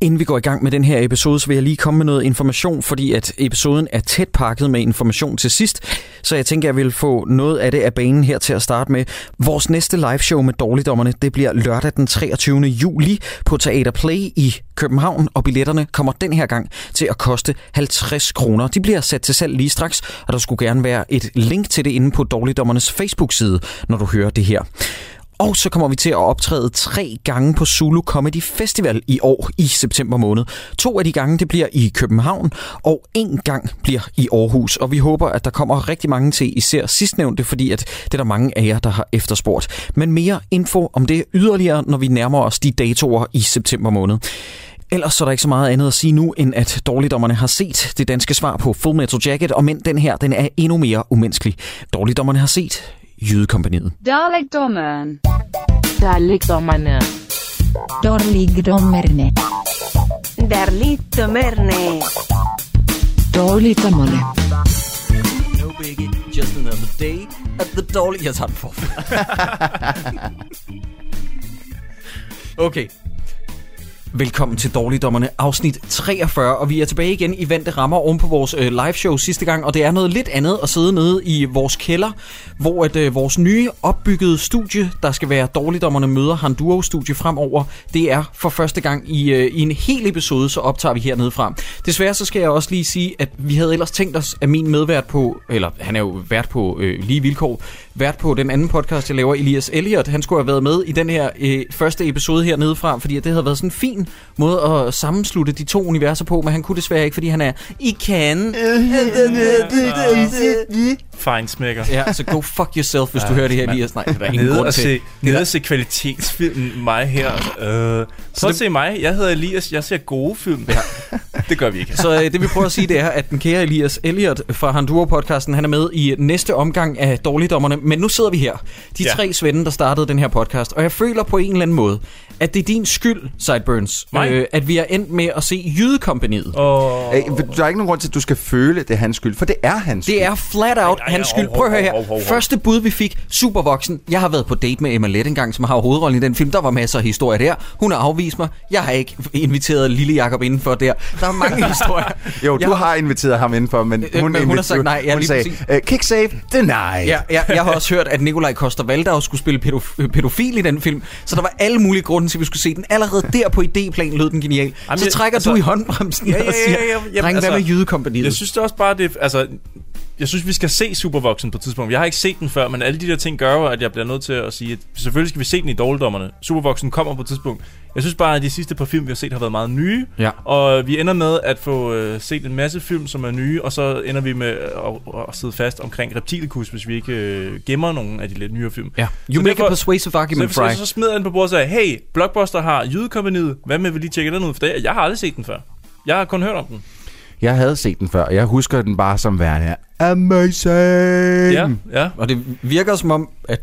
Inden vi går i gang med den her episode, så vil jeg lige komme med noget information, fordi at episoden er tæt pakket med information til sidst. Så jeg tænker, jeg vil få noget af det af banen her til at starte med. Vores næste liveshow med Dårligdommerne, det bliver lørdag den 23. juli på Teater Play i København, og billetterne kommer den her gang til at koste 50 kroner. De bliver sat til salg lige straks, og der skulle gerne være et link til det inde på Dårligdommernes Facebook-side, når du hører det her. Og så kommer vi til at optræde tre gange på Zulu Comedy Festival i år i september måned. To af de gange det bliver i København, og en gang bliver i Aarhus. Og vi håber, at der kommer rigtig mange til, især sidstnævnte, fordi at det er der mange af jer, der har efterspurgt. Men mere info om det yderligere, når vi nærmer os de datoer i september måned. Ellers så er der ikke så meget andet at sige nu, end at dårligdommerne har set det danske svar på Full Metal Jacket, og men den her, den er endnu mere umenneskelig. Dårligdommerne har set Jydekompaniet. Dalekdommeren. Dalekdommerne. Dårligdommerne. Darligdommerne. Dårligdommerne. No biggie, just another day at the dårlig... Jeg tager den for. okay. Velkommen til Dårligdommerne, afsnit 43, og vi er tilbage igen i vante rammer oven på vores øh, live show sidste gang, og det er noget lidt andet at sidde nede i vores kælder, hvor at, øh, vores nye opbyggede studie, der skal være Dårligdommerne møder Handuro studie fremover, det er for første gang i, øh, i en hel episode, så optager vi hernede fra. Desværre så skal jeg også lige sige, at vi havde ellers tænkt os, at min medvært på, eller han er jo vært på øh, lige vilkår, vært på den anden podcast, jeg laver, Elias Elliot, han skulle have været med i den her øh, første episode hernede fra, fordi at det havde været sådan en fin måde at sammenslutte de to universer på, men han kunne desværre ikke, fordi han er i kan. Fejnsmækker. Ja, så go fuck yourself, hvis du hører det her, Elias. Nej, der er ingen Nede grund til. se, nede og se kvalitetsfilm mig her. Øh, prøv at se mig. Jeg hedder Elias. Jeg ser gode film. Ja. det gør vi ikke. Så øh, det vi prøver at sige, det er, at den kære Elias Elliot fra Handuro-podcasten, han er med i næste omgang af Dårligdommerne. Men nu sidder vi her, de Ja. tre svende, der startede den her podcast. Og jeg føler på en eller anden måde, at det er din skyld, Sideburns, Mig? øh, at vi er endt med at se Jydekompaniet. Og... Øh, Der er ikke nogen grund til, at du skal føle, det er hans skyld, for det er hans skyld. Det er flat out Ej, ej, hans skyld. Prøv at høre her. Første bud, vi fik, supervoksen. Jeg har været på date med Emma Lett engang, som har hovedrollen i den film. Der var masser af historier der. Hun har afvist mig. Jeg har ikke inviteret Lille Jakob indenfor der. Der er mange historier. Jo, du Jeg har inviteret ham indenfor, men Øh, hun, men hun har sagt nej, ja, hun lige sagde, uh, kick save, deny. Ja, ja, jeg har også hørt, at Nikolaj Koster Valdau skulle spille pædof- pædofil i den film, så der var alle mulige grunde til, at vi skulle se den. Allerede der på idéplan lød den genial. Jamen, så trækker altså- du i håndbremsen Ja, ja, og siger, ja, ja, jamen, dreng, hvad altså, med jydekompaniet? Jeg synes det også bare, det altså, jeg synes, vi skal se Supervoksen på et tidspunkt. Jeg har ikke set den før, men alle de der ting gør jo, at jeg bliver nødt til at sige, at selvfølgelig skal vi se den i dårligdommerne. Supervoksen kommer på et tidspunkt. Jeg synes bare, at de sidste par film, vi har set, har været meget nye. Ja. Og vi ender med at få øh, set en masse film, som er nye, og så ender vi med at, at sidde fast omkring Reptilicus, hvis vi ikke øh, gemmer nogle af de lidt nyere film. Ja. You Så make derfor- a persuasive argument, så, så, så smider den på bordet og sagde, hey, Blockbuster har Jydekompaniet. Hvad med, vi lige tjekke den ud? For det, jeg har aldrig set den før. Jeg har kun hørt om den. Jeg havde set den før, og jeg husker den bare som værende amazing. Ja, ja. Og det virker som om, at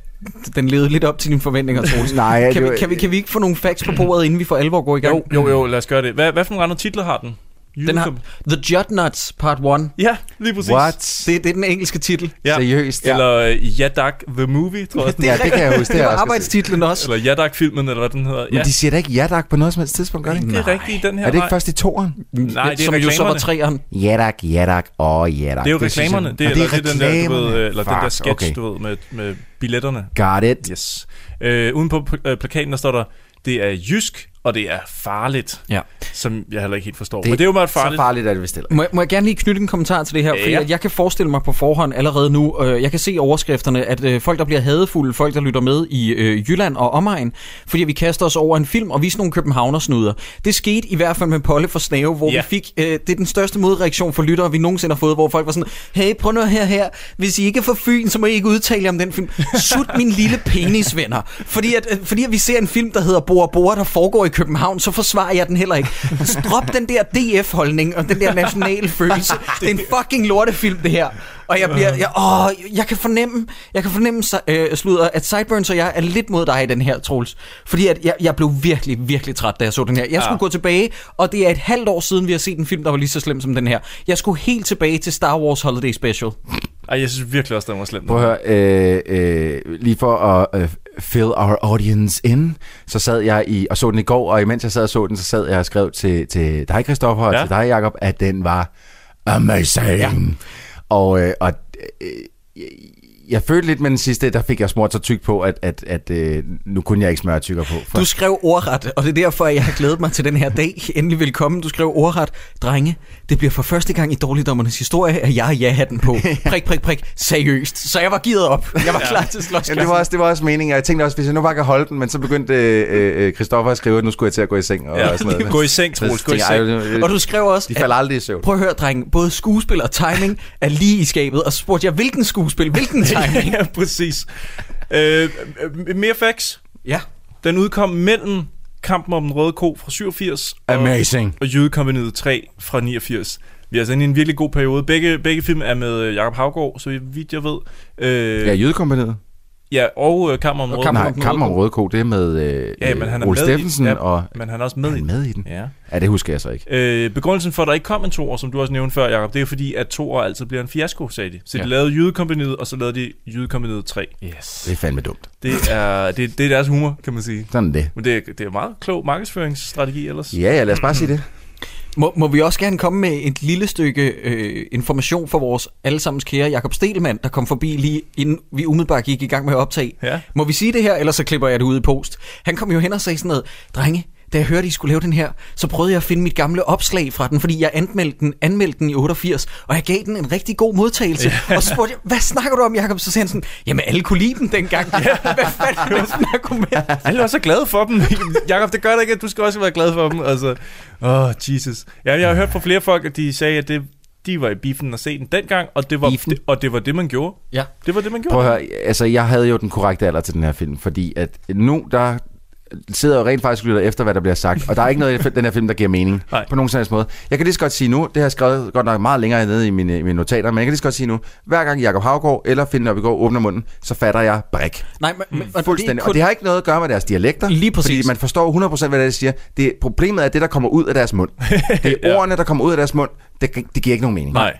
den levede lidt op til dine forventninger, Troels. Nej, kan, vi, kan, vi, kan vi ikke få nogle facts på bordet, inden vi for alvor går i gang? Jo, jo, jo, lad os gøre det. Hvad, hvad for nogle andre titler har den? Den har The Judnuts Part 1. Ja, lige præcis. What? Det, det er den engelske titel. Ja. Seriøst? Eller uh, Yadak The Movie, tror jeg. den Ja, det kan jeg huske. Det, Det er var også arbejdstitlen også. Eller Yadak-filmen, eller hvad den hedder. Men de siger da ikke jadak på noget som helst tidspunkt, gør de? det er rigtigt i den her. Er det ikke først i toren? Nej, det er som jo så var reklamerne. træeren. Jadak, jadak og jadak. Det er jo reklamerne. Det er, Og eller, det er den der, du ved, øh, eller den der sketch, okay. du ved, med, med billetterne. Got it. Yes. Øh, uden på øh, plakaten, der står der, det er jysk, og det er farligt. Ja. Som jeg heller ikke helt forstår. Det, Men det er jo meget Så farligt. farligt er det vist. Må jeg, må jeg gerne lige knytte en kommentar til det her? Fordi Ja. at jeg kan forestille mig på forhånd allerede nu, øh, jeg kan se overskrifterne, at øh, folk, der bliver hadefulde, folk, der lytter med i øh, Jylland og omegn, fordi vi kaster os over en film og viser nogle københavnersnuder. Det skete i hvert fald med Polle for Snave, hvor Ja. vi fik, øh, det er den største modreaktion for lyttere, vi nogensinde har fået, hvor folk var sådan, hey, prøv nu her her, hvis I ikke er for Fyn, så må I ikke udtale jer om den film. Sut min lille penis, venner. Fordi at, øh, fordi at vi ser en film, der hedder Bor Bor, der foregår i København, så forsvarer jeg den heller ikke. Drop den der DF-holdning og den der nationale følelse. Det er en fucking lortefilm, det her. Og jeg bliver, jeg, åh, jeg kan fornemme, jeg kan fornemme øh, slutter, at Sideburns og jeg er lidt mod dig i den her, Troels. Fordi at jeg, jeg blev virkelig, virkelig træt, da jeg så den her. Jeg skulle gå tilbage, og det er et halvt år siden, vi har set en film, der var lige så slem som den her. Jeg skulle helt tilbage til Star Wars Holiday Special. Ej, jeg synes virkelig også, den var slem. Prøv at høre, øh, øh, lige for at øh, fill our audience in, så sad jeg i, og så den i går, og imens jeg sad og så den, så sad jeg og skrev til, til dig, Christoffer, og Ja. til dig, Jacob, at den var amazing. Ja. Og, øh, og øh, jeg, følte lidt med den sidste, der fik jeg smurt så tyk på, at, at, at øh, nu kunne jeg ikke smøre tykker på. For, Du skrev ordret, og det er derfor, jeg har glædet mig til den her dag. Endelig velkommen. Du skrev ordret. Drenge, det bliver for første gang i Dårligdommernes historie, at jeg har ja-hatten på. Prik, prik, prik. Seriøst. Så jeg var givet op. Jeg var klar til slås. Jamen, det, var også, det var også meningen, og jeg tænkte også, hvis jeg nu bare kan holde den, men så begyndte øh, øh, Christoffer at skrive, at nu skulle jeg til at gå i seng og, Ja, og sådan noget. gå i seng, Troels, gå i seng. øh, Og du skrev også, De falder aldrig i søvn. Prøv at høre, drenge. Både skuespil og timing er lige i skabet. Og så spurgte jeg, hvilken skuespil, hvilken timing? ja, præcis. Øh, øh, mere facts. ja. Den udkom mellem Kampen om den røde ko fra 87 og, Amazing. og Jødekompaniet 3 fra 89. Vi er altså inde i en virkelig god periode. Begge, begge film er med øh, Jakob Havgård, så vidt jeg ved. Øh, Ja, Jødekompaniet. Ja, og øh, Kampen om den Og røde Kampen ko. Nej, Kampen om Røde Røde Ko, det er med øh, Ja, men han er Ole med Steffensen, i, ja, og men han er også med i han den. med i den? Ja. Ja, det husker jeg så ikke. Øh, begrundelsen for, at der ikke kom en toer, som du også nævnte før, Jacob, det er fordi, at toer altid bliver en fiasko, sagde de. Så de Ja. lavede Jydekompaniet, og så lavede de Jydekompaniet 3. Yes. Det er fandme dumt. Det er, det, det er deres humor, kan man sige. Sådan det. Men det er, det er meget klog markedsføringsstrategi ellers. Ja, ja, lad os bare sige det. Må, må vi også gerne komme med et lille stykke øh, information for vores allesammens kære Jakob Stelmann, der kom forbi lige inden vi umiddelbart gik i gang med at optage. Ja. Må vi sige det her, ellers så klipper jeg det ud i post. Han kom jo hen og sagde sådan noget, drenge, da jeg hørte, I skulle lave den her, så prøvede jeg at finde mit gamle opslag fra den, fordi jeg anmeldte den, anmeldte den i 88, og jeg gav den en rigtig god modtagelse. Ja. Og så spurgte jeg, hvad snakker du om, Jacob? Så sagde han sådan, jamen alle kunne lide den dengang. Ja. hvad fanden er et argument? Alle var så glade for dem. Jakob, det gør det ikke, at du skal også være glad for dem. Altså, åh, oh, Jesus. Ja, jeg har hørt fra flere folk, at de sagde, at det, de var i biffen og se den dengang, og det var, det, og det var det, man gjorde. Ja. Det var det, man gjorde. Prøv at høre, altså jeg havde jo den korrekte alder til den her film, fordi at nu, der sidder jo rent faktisk og lytter efter, hvad der bliver sagt, og der er ikke noget i den her film, der giver mening Nej. på nogen helst måde. Jeg kan lige så godt sige nu, det har jeg skrevet godt nok meget længere nede i mine, mine notater, men jeg kan lige så godt sige nu, hver gang Jakob Havgård eller Finn Nørbegaard åbner munden, så fatter jeg brik. Nej, men, men, og Fuldstændig. Det er Og kun, det har ikke noget at gøre med deres dialekter. Lige præcis. Fordi man forstår 100% hvad det er, de siger. Det, problemet er det, der kommer ud af deres mund. Det er Ja. ordene, der kommer ud af deres mund. Det, det giver ikke nogen mening. Nej.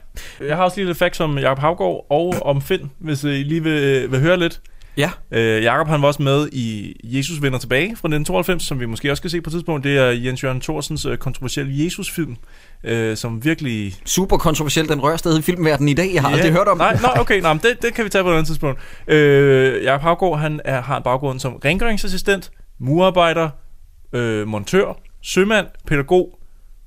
Jeg har også lige lidt facts om Jakob Havgård og om Finn, hvis I lige vil, vil høre lidt. Ja. Øh, Jakob han var også med i Jesus vender tilbage fra 1992, som vi måske også skal se på et tidspunkt. Det er Jens Jørgen Thorsens øh, kontroversielle Jesus-film, øh, som virkelig... super kontroversiel, den rører stadig i filmverdenen i dag. Jeg har aldrig hørt om Nej, nej okay, nej, men det, det kan vi tage på et andet tidspunkt. Øh, Jakob Havgård, han er, har en baggrund som rengøringsassistent, murarbejder, øh, montør, sømand, pædagog,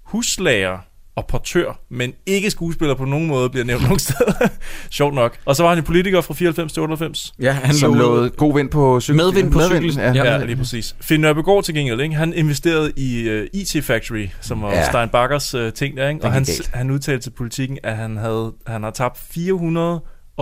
huslærer og portør, men ikke skuespiller på nogen måde, bliver nævnt nogen steder. Sjovt nok. Og så var han jo politiker fra 94 til 98. Ja, han Som lovede- god vind på cykel. Medvind på cykel. Ja. Ja. Ja, lige præcis. Finn Nørbegaard til gengæld, ikke? han investerede i uh, IT Factory, som var Ja. Stein Bakkers uh, ting der, ikke? Og han, han udtalte til politikken, at han, havde, han har tabt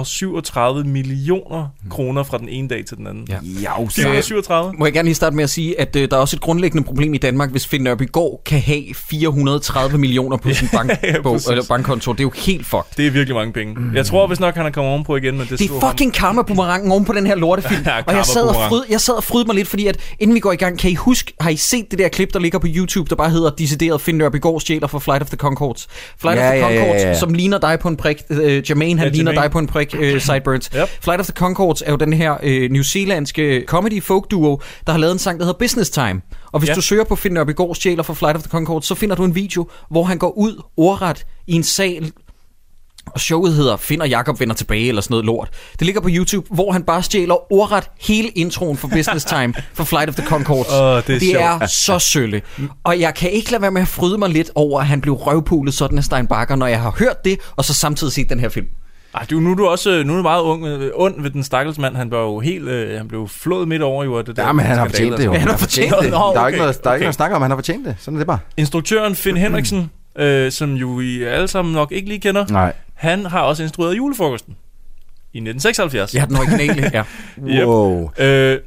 437 millioner kroner fra den ene dag til den anden. Ja. Ja, 437? Må jeg gerne lige starte med at sige, at øh, der er også et grundlæggende problem i Danmark, hvis Finn Nørbegaard kan have 430 millioner på sin Ja, bankbog, præcis. eller bankkonto. Det er jo helt fucked. Det er virkelig mange penge. Jeg tror hvis nok, han er kommet ovenpå igen, men det, Det er fucking karma-boomerangen oven på den her lortefilm. Ja, og jeg sad, og fryd, jeg sad og frydede mig lidt, fordi at inden vi går i gang, kan I huske, har I set det der klip, der ligger på YouTube, der bare hedder decideret Finn Nørbegaard stjæler for Flight of the Conchords? Flight Ja, of the ja, ja, Conchords, ja, ja. som ligner dig på en prik. Øh, Jermaine, han Ja, ligner Jermaine. dig på en prik, øh, Sideburns. Yep. Flight of the Conchords er jo den her øh, New Zealandske comedy folk duo, der har lavet en sang, der hedder Business Time. Og hvis Ja. du søger på Finn Nørbegaard stjæler for Flight of the Conchords, så finder du en video, hvor han går ud ordret i en sal og showet hedder Finn og Jakob vender tilbage, eller sådan noget lort. Det ligger på YouTube, hvor han bare stjæler ordret hele introen for Business Time for Flight of the Conchords. Åh, det er det sjovt. er så sølle. Og jeg kan ikke lade være med at fryde mig lidt over, at han blev røvpulet sådan af Stein Bakker, når jeg har hørt det, og så samtidig set den her film. Ej, du, nu er du også nu er du meget ung, øh, ond ved den stakkels mand. Han var jo helt, øh, han blev flået midt over jo af det der Ja, men han har fortjent det jo. Han har fortjent det. Nå, Der er okay, ikke noget, der er okay. ikke noget at snakke om, han har fortjent det. Sådan er det bare. Instruktøren Finn Henriksen, øh, som jo I alle sammen nok ikke lige kender, Nej. han har også instrueret julefrokosten i 1976. Ja, den originale, ja. Yep. Wow. Øh,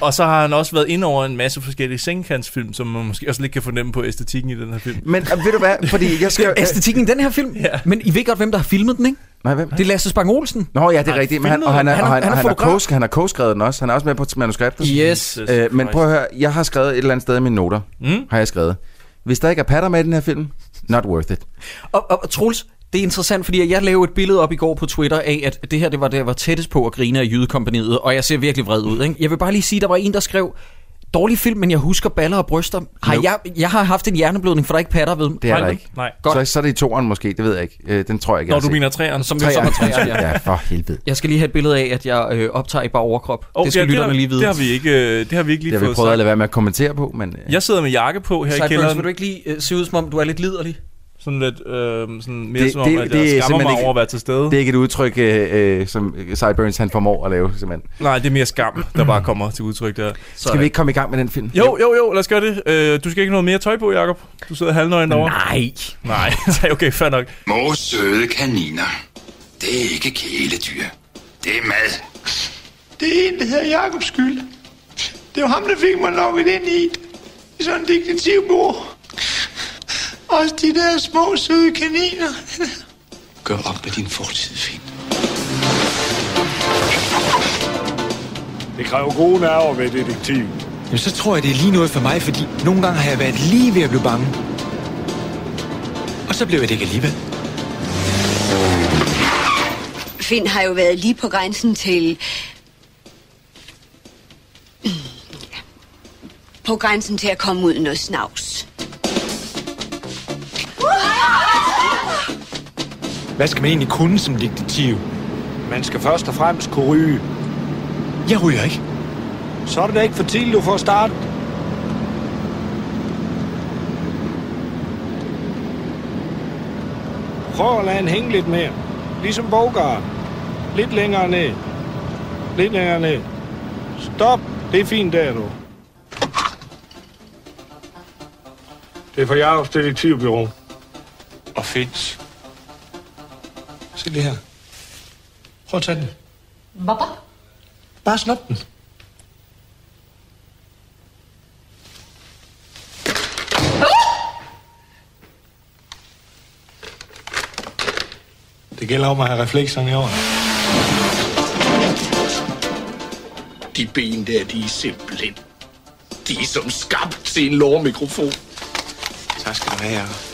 Og så har han også været ind over en masse forskellige sengkantsfilm, som man måske også lidt kan fornemme på æstetikken i den her film. Men øh, ved du hvad, fordi jeg skal... Æstetikken i den her film. Ja. Men I ved godt, hvem der har filmet den, ikke? Nej, hvem? Det er Lasse Spang Olsen. Nå ja, det er Nej, rigtigt, men han, og han er, den. og han, Han er- han er han, har han har co-skrevet den også. Han er også med på manuskriptet. Yes. Øh, men prøv at høre, jeg har skrevet et eller andet sted i mine noter, Mm? har jeg skrevet. Hvis der ikke er patter med i den her film, not worth it. Og, og, og Troels, det er interessant, fordi jeg lavede et billede op i går på Twitter af, at det her det var det, jeg var tættest på at grine af jydekompaniet, og jeg ser virkelig vred ud. Ikke? Jeg vil bare lige sige, der var en, der skrev, dårlig film, men jeg husker baller og bryster. Har Nope. jeg, jeg har haft en hjerneblødning, for der er ikke patter ved dem. Det er Nej, der ikke. Nej. Godt. Så, så er det i toeren måske, det ved jeg ikke. Øh, den tror jeg ikke, Når jeg du mener træerne. Som jo så var træer, ja. Ja, for helvede. Jeg skal lige have et billede af, at jeg øh, optager i bare overkrop. Oh, det skal ja, lytterne har, lige vide. Det har vi ikke, øh, det har vi ikke lige Det har vi fået prøvet at lade være med at kommentere på, men... øh, Jeg sidder med jakke på her i Sideburns, kælderen. vil du ikke lige øh, se ud, som om du er lidt liderlig? Sådan lidt, øh, sådan mere Det- som om, det- at det er jeg skammer simpelthen mig ikke- over at være til stede. Det er ikke et udtryk, øh, øh, som Sideburns han formår at lave, simpelthen. Nej, det er mere skam, der bare kommer til udtryk der. Skal vi ikke komme i gang med den film? Jo, jo, jo, lad os gøre det. Øh, du skal ikke have noget mere tøj på, Jacob. Du sidder halvnøgen derovre. Nej. Nej, okay, fair nok. Mors søde kaniner. Det er ikke kæledyr. Det er mad. Det er en, der hedder Jakobs skyld. Det er jo ham, der fik mig lukket ind i, i sådan en detektivbord. Også de der små, søde kaniner. Gør op med din fortid, Finn. Det kræver gode nerver ved detektiv. Jamen, så tror jeg, det er lige noget for mig, fordi nogle gange har jeg været lige ved at blive bange. Og så blev jeg det ikke alligevel. Finn har jo været lige på grænsen til... På grænsen til at komme ud noget snavs. Hvad skal man egentlig kunne som detektiv? Man skal først og fremmest kunne ryge. Jeg ryger ikke. Så er det da ikke for tidligt, du får startet. Prøv at lade den hænge lidt mere. Ligesom Bogart. Lidt længere ned. Lidt længere ned. Stop. Det er fint der, du. Det er fra Jacobs detektivbyrå. Og findes. Se lige her. Prøv at tage den. Baba? Bare snop den. Det gælder om at have reflekserne i orden. De ben der, de er simpelthen... De er som skabt til en lårmikrofon. Tak skal du have, Jacob.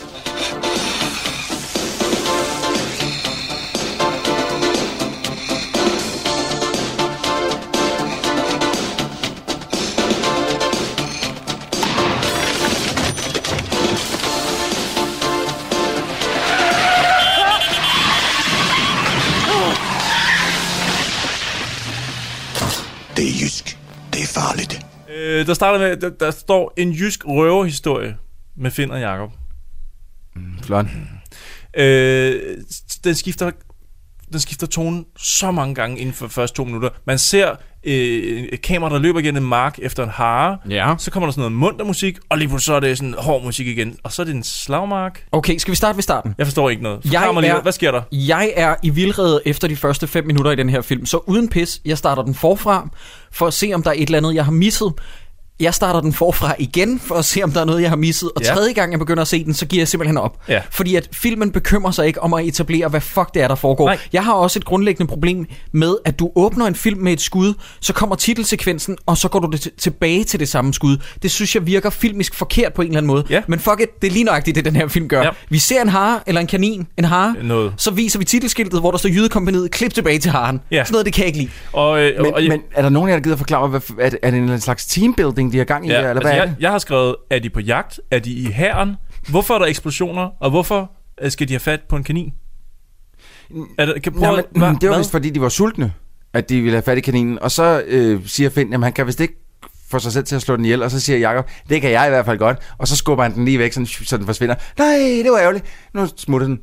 Øh, der starter med, der, der står en jysk røverhistorie med Finn og Jacob. Flot. Øh, den skifter den skifter tone så mange gange inden for de første to minutter. Man ser øh, et kamera, der løber gennem en mark efter en hare. Ja. Så kommer der sådan noget munter musik, og lige pludselig så er det sådan hård musik igen. Og så er det en slagmark. Okay, skal vi starte ved starten? Jeg forstår ikke noget. Forklar Jeg mig lige, er- hvad sker der? Jeg er i vildrede efter de første 5 minutter i den her film, så uden pis, jeg starter den forfra, for at se, om der er et eller andet, jeg har misset. Jeg starter den forfra igen, for at se, om der er noget, jeg har misset. Og Ja. tredje gang, jeg begynder at se den, så giver jeg simpelthen op. Ja. Fordi at filmen bekymrer sig ikke om at etablere, hvad fuck det er, der foregår. Nej. Jeg har også et grundlæggende problem med, at du åbner en film med et skud, så kommer titelsekvensen, og så går du det t- tilbage til det samme skud. Det synes jeg virker filmisk forkert på en eller anden måde. Ja. Men fuck it, det er lige nøjagtigt, det den her film gør. Ja. Vi ser en hare, eller en kanin, en hare, Noget. så viser vi titelskiltet, hvor der står jydekompaniet, klip tilbage til haren. Ja. Sådan noget, det kan jeg ikke lide. Og, øh, Men, og, men er der nogen af jer, der gider forklare, hvad, er, det, er det en slags teambuilding, de har gang i, ja, her, eller altså, hvad jeg, det? jeg har skrevet, er de på jagt? Er de i hæren? Hvorfor er der eksplosioner? Og hvorfor øh, skal de have fat på en kanin? Er det, kan, prøv, Nå, at- men, hvad- det var hvad? vist, fordi de var sultne, at de ville have fat i kaninen. Og så øh, siger Finn, at han kan vist ikke få sig selv til at slå den ihjel. Og så siger Jacob, det kan jeg i hvert fald godt. Og så skubber han den lige væk, sådan, så den forsvinder. Nej, det var ærgerligt. Nu smutter den.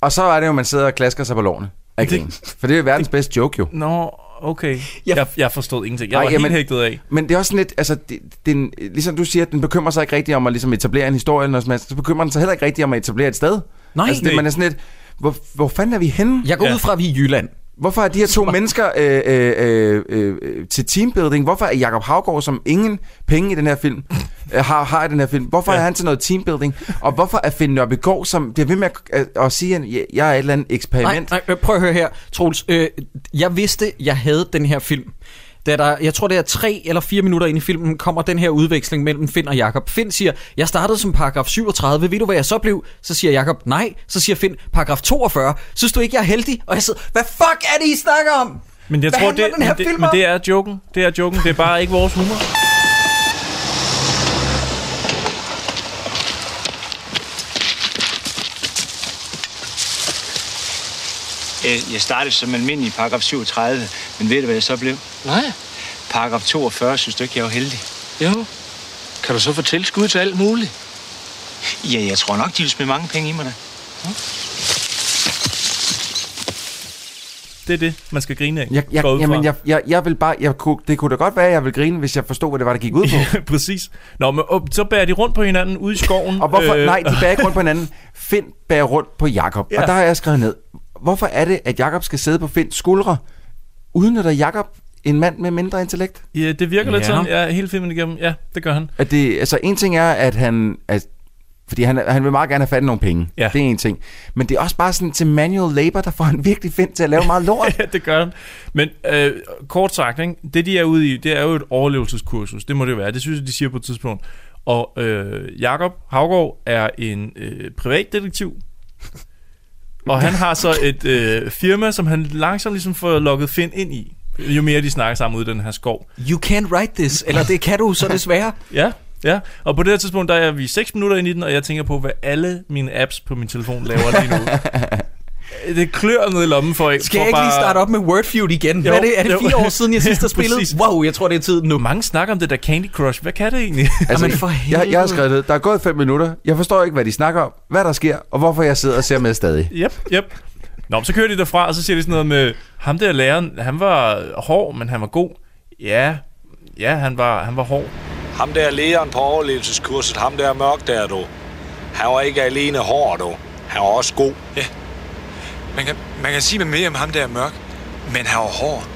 Og så er det jo, man sidder og klasker sig på lårene. Det-. For det er jo verdens bedste joke jo. Nå, okay. Jeg- Jeg, jeg forstod ingenting. Jeg Ej, var jamen- helt hægtet af. Men det er også sådan lidt, altså, det, det er en, ligesom du siger, den bekymrer sig ikke rigtig om at ligesom etablere en historie, eller noget så bekymrer den sig heller ikke rigtig om at etablere et sted. Nej, altså, det, det- man er sådan lidt, hvor, hvor fanden er vi henne? Jeg går Ja. ud fra, at vi er i Jylland. Hvorfor er de her to mennesker øh, øh, øh, øh, til teambuilding? Hvorfor er Jakob Havgård, som ingen penge i den her film øh, har, har i den her film, hvorfor ja. er han til noget teambuilding? Og hvorfor er Finn Nørbegaard, som bliver ved med at, at, at sige, at jeg er et eller andet Nej, eksperiment? nej, øh, prøv at høre her, Troels. Øh, jeg vidste, jeg havde den her film. Da der, jeg tror, det er tre eller fire minutter ind i filmen, kommer den her udveksling mellem Finn og Jakob. Finn siger, jeg startede som paragraf 37, ved du hvad jeg så blev? Så siger Jakob, nej. Så siger Finn, paragraf 42. Synes du ikke, jeg er heldig? Og jeg sidder, hvad fuck er det, I snakker om? Men jeg Hvad tror, det, men, det, men det er joken. Det er joken. Det er bare ikke vores humor. Jeg startede som almindelig i paragraf 37, men ved du, hvad jeg så blev? Nej. Paragraf 42, synes du ikke, jeg var heldig? Jo. Kan du så få tilskud til alt muligt? Ja, jeg tror nok, de vil smide mange penge i mig da. Det er det, man skal grine af. Jeg, jeg, jamen, jeg, jeg, jeg vil bare, jeg kunne, det kunne da godt være, at jeg ville grine, hvis jeg forstod, hvad det var, der gik ud på. Præcis. Nå, men og, så bærer de rundt på hinanden ude i skoven. Og hvorfor, Øh, nej, de bærer ikke rundt på hinanden. Finn bærer rundt på Jakob. Ja. Og der har jeg skrevet ned. Hvorfor er det, at Jakob skal sidde på Finns skuldre? Udnytter Jakob en mand med mindre intellekt? Ja, det virker lidt Ja. sådan. Ja, hele filmen igennem. Ja, det gør han. At det, altså, en ting er, at han... At, fordi han, han vil meget gerne have fat i nogle penge. Ja. Det er en ting. Men det er også bare sådan til manual labor, der får han virkelig Finn til at lave meget lort. ja, det gør han. Men øh, kort sagt, ikke? det de er ude i, det er jo et overlevelseskursus. Det må det jo være. Det synes jeg, de siger på et tidspunkt. Og øh, Jakob Havgård er en øh, privatdetektiv. Og han har så et øh, firma, som han langsomt ligesom får lukket Finn ind i. Jo mere de snakker sammen ude i den her skov. You can't write this, eller det kan du så desværre. Ja, ja. Og på det her tidspunkt, der er vi 6 minutter ind i den, og jeg tænker på, hvad alle mine apps på min telefon laver lige nu. det klør ned i lommen for ikke. Skal jeg ikke lige starte op med Wordfeud igen? Hvad er det, er det jo. fire år siden, jeg sidst har spillet? Wow, jeg tror, det er tiden nu. Mange snakker om det der Candy Crush. Hvad kan det egentlig? Altså, Jamen, for jeg, jeg har skrevet ned. Der er gået fem minutter. Jeg forstår ikke, hvad de snakker om, hvad der sker, og hvorfor jeg sidder og ser med stadig. Yep, yep. Nå, så kører de derfra, og så siger de sådan noget med, ham der læreren, han var hård, men han var god. Ja, ja, han var, han var hård. Ham der lederen på overlevelseskurset, ham der er mørk der, du. Han var ikke alene hård, du. Han var også god. Ja. Man kan, man kan sige med mere om ham, der er mørk, men han var hård.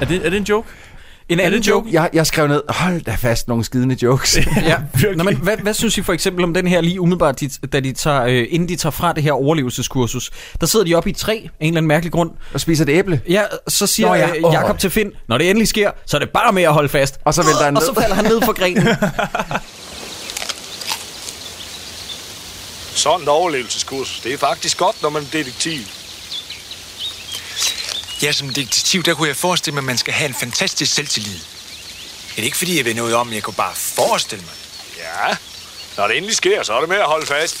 Er det, er det en joke? En anden joke? joke. Jeg, jeg skrev ned, hold da fast nogle skidende jokes. Ja. Nå, men hvad, hvad synes I for eksempel om den her lige umiddelbart, de, da de tager, øh, inden de tager fra det her overlevelseskursus? Der sidder de oppe i et træ af en eller anden mærkelig grund. og spiser et æble. Ja, så siger Nå ja, åh. Jakob til Finn, når det endelig sker, så er det bare med at holde fast. Og så vælter han Og ned. så falder han ned fra grenen. Sådan et overlevelseskursus. Det er faktisk godt, når man er detektiv. Ja, som detektiv, der kunne jeg forestille mig, at man skal have en fantastisk selvtillid. Det er ikke, fordi jeg ved noget om, jeg kunne bare forestille mig. Ja, når det endelig sker, så er det med at holde fast.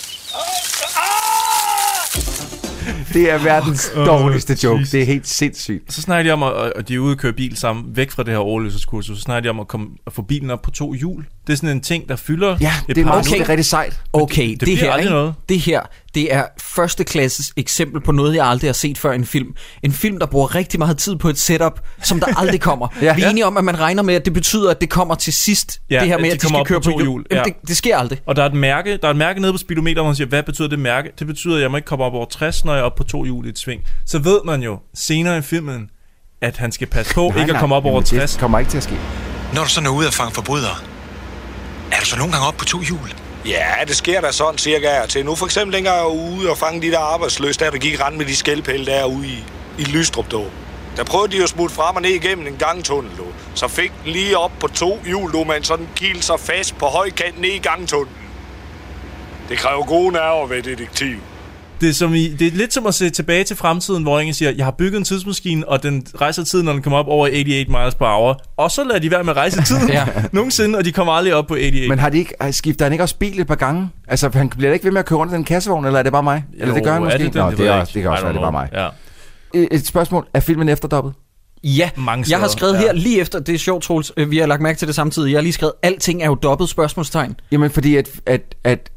Det er verdens Åh, dårligste joke. Jesus. Det er helt sindssygt. Så snakker de om, at, at de er ude og køre bil sammen, væk fra det her overlevelseskursus. Så snakker de om at, komme, at få bilen op på to hjul. Det er sådan en ting, der fylder Ja, et det er, par meget, Okay. det er rigtig sejt. Okay, det det, bliver her, aldrig ikke? noget. det her, det er første klasses eksempel på noget, jeg aldrig har set før i en film. En film, der bruger rigtig meget tid på et setup, som der aldrig kommer. Ja. Vi er enige om, at man regner med, at det betyder, at det kommer til sidst. Ja, det her at med, de at de skal op køre på på to hjul. ja. det, det sker aldrig. Og der er et mærke, der er et mærke nede på speedometer, hvor man siger, hvad betyder det mærke? Det betyder, at jeg må ikke komme op over 60, når jeg er oppe på to hjul i et sving. Så ved man jo senere i filmen, at han skal passe på Nej, ikke nej, at komme op over jamen, 60. Det kommer ikke til at ske. Når du så når ud og fange forbrydere, er du så nogle gange oppe på to hjul? Ja, det sker da sådan cirka til. Nu for eksempel dengang jeg var ude og fange de der arbejdsløse, der, der gik rent med de skældpæle derude i, i Lystrup, dog. Der prøvede de at smutte frem og ned igennem en gangtunnel, du. Så fik den lige op på to hjul, du, med sådan kil sig fast på højkanten ned i gangtunnelen. Det kræver gode nerver ved detektiv. Det er, som i, det er lidt som at se tilbage til fremtiden, hvor ingen siger, jeg har bygget en tidsmaskine, og den rejser tiden, når den kommer op over 88 miles per hour. Og så lader de være med at rejse tiden Ja. nogensinde, og de kommer aldrig op på 88. Men har de ikke, skifter han ikke også bil et par gange? Altså, han bliver da ikke ved med at køre rundt i den kassevogn, eller er det bare mig? Eller det gør han måske? Er det, den? Nå, det, det, er også, ikke. det kan også være, det er bare mig. Ja. Et et spørgsmål. Er filmen efterdobbet? Ja, Mange jeg har skrevet ja. her lige efter, det er sjovt, Troels, øh, vi har lagt mærke til det samtidig. Jeg har lige skrevet, alting er jo dobbelt spørgsmålstegn. Jamen, fordi at, at, at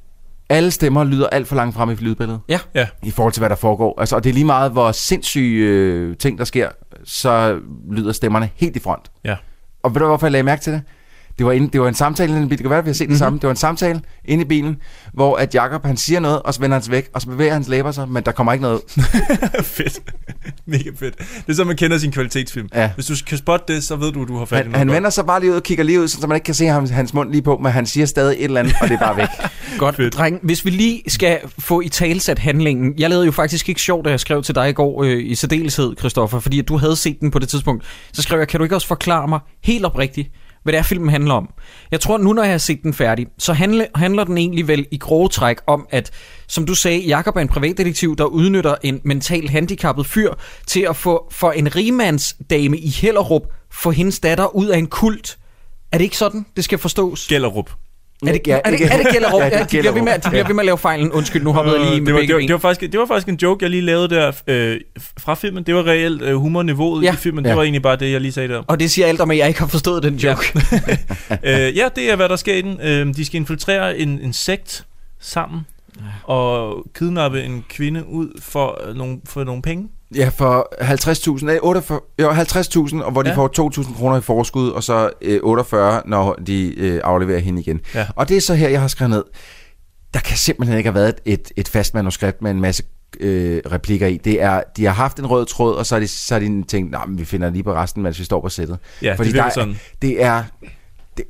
alle stemmer lyder alt for langt frem i lydbilledet. Ja. Ja. I forhold til, hvad der foregår. Altså, og det er lige meget, hvor sindssyge øh, ting, der sker, så lyder stemmerne helt i front. Ja. Og ved du, hvorfor jeg lagde mærke til det? Det var, inde, det var en samtale inde i bilen. Det kan være, at vi har set det Mhm. samme. Det var en samtale inde i bilen, hvor at Jacob han siger noget, og så vender han sig væk, og så bevæger hans læber sig, men der kommer ikke noget ud. fedt. Mega fedt. Det er så, man kender sin kvalitetsfilm. Ja. Hvis du kan spotte det, så ved du, du har fat i Han, noget han godt. vender sig bare lige ud og kigger lige ud, så man ikke kan se ham, hans mund lige på, men han siger stadig et eller andet, og det er bare væk. Godt, Fedt. dreng. Hvis vi lige skal få i talsat handlingen. Jeg lavede jo faktisk ikke sjovt, da jeg skrev til dig i går øh, i særdeleshed, Christoffer, fordi at du havde set den på det tidspunkt. Så skrev jeg, kan du ikke også forklare mig helt oprigtigt, hvad det er, filmen handler om? Jeg tror, nu når jeg har set den færdig, så handler, handler den egentlig vel i grove træk om, at, som du sagde, Jakob er en privatdetektiv, der udnytter en mental handicappet fyr til at få for en rimandsdame i Hellerup, få hendes datter ud af en kult. Er det ikke sådan, det skal forstås? Gellerup. Er det, er det, er det Gellerup? Ja, det Ja, de, bliver ved med, de bliver Ja. ved med at lave fejlen. Undskyld, nu hoppede jeg lige med det, var, begge det, var, ben. det, var faktisk, det var faktisk en joke, jeg lige lavede der øh, fra filmen. Det var reelt øh, humorniveauet Ja. i filmen. Ja. Det var egentlig bare det, jeg lige sagde der. Og det siger alt om, at jeg ikke har forstået den joke. øh, ja, det er, hvad der sker i den. Øh, de skal infiltrere en, en sekt sammen og kidnappe en kvinde ud for, øh, nogle, for nogle penge. Ja, for 50.000, nej, 48, jo, 50.000, og hvor de Ja. får 2.000 kroner i forskud, og så øh, 48, når de øh, afleverer hende igen. Ja. Og det er så her, jeg har skrevet ned. Der kan simpelthen ikke have været et, et, fast manuskript med en masse øh, replikker i. Det er, de har haft en rød tråd, og så har de, så har de tænkt, nej, vi finder lige på resten, mens vi står på sættet. Ja, det der er, sådan. Det er... Det,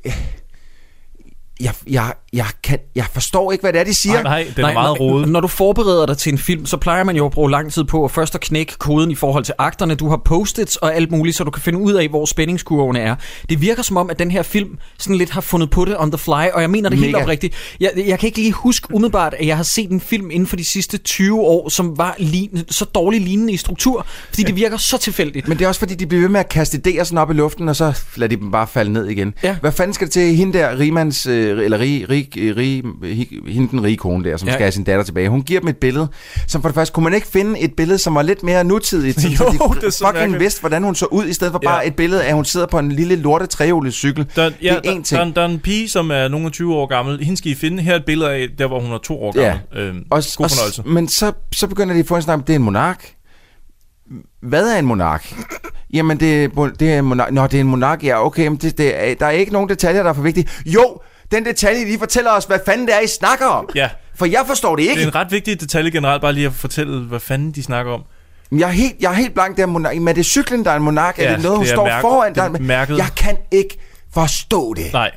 jeg, jeg, jeg, kan, jeg forstår ikke, hvad det er, de siger. Nej, nej, den er meget når, rodet. når du forbereder dig til en film, så plejer man jo at bruge lang tid på at først at knække koden i forhold til akterne. Du har post-its og alt muligt, så du kan finde ud af, hvor spændingskurvene er. Det virker som om, at den her film sådan lidt har fundet på det on the fly, og jeg mener det helt Mega. oprigtigt. Jeg, jeg kan ikke lige huske umiddelbart, at jeg har set en film inden for de sidste 20 år, som var lignende, så dårlig lignende i struktur, fordi det virker så tilfældigt. Men det er også fordi, de bliver ved med at kaste idéer sådan op i luften, og så lader de dem bare falde ned igen. Ja. Hvad fanden skal det til hende der, Rimands, øh, eller rig, rig, rig, hende den rige kone der, som Ja. ja. skal have sin datter tilbage. Hun giver dem et billede, som for det første, kunne man ikke finde et billede, som var lidt mere nutidigt, sådan, Jo, så de det så fucking mærkeligt. vidste, hvordan hun så ud, i stedet for Ja. bare et billede af, at hun sidder på en lille lorte trehjulet cykel. Der, ja, det er én der, ting. der, der, er en pige, som er nogle af 20 år gammel. Hende skal I finde. Her er et billede af, der hvor hun er to år Ja. gammel. Øhm, Og, god og, fornøjelse. men så, så begynder de at få en snak om, det er en monark. Hvad er en monark? Jamen, det, er- det er en monark. Nå, det er en monark, ja, okay, men det, det er, der er ikke nogen detaljer, der er for vigtige. Jo, den detalje, de fortæller os, hvad fanden det er, I snakker om. Ja, For jeg forstår det det ikke. er en ret vigtig detalje generelt, bare lige at fortælle, hvad fanden de snakker om. Jeg er helt, jeg er helt blank, der er monark. Men er det cyklen, der er en monark? Ja, er det noget, hun det står mærk- foran? det Der er mærket. Jeg kan ikke forstå det. Nej.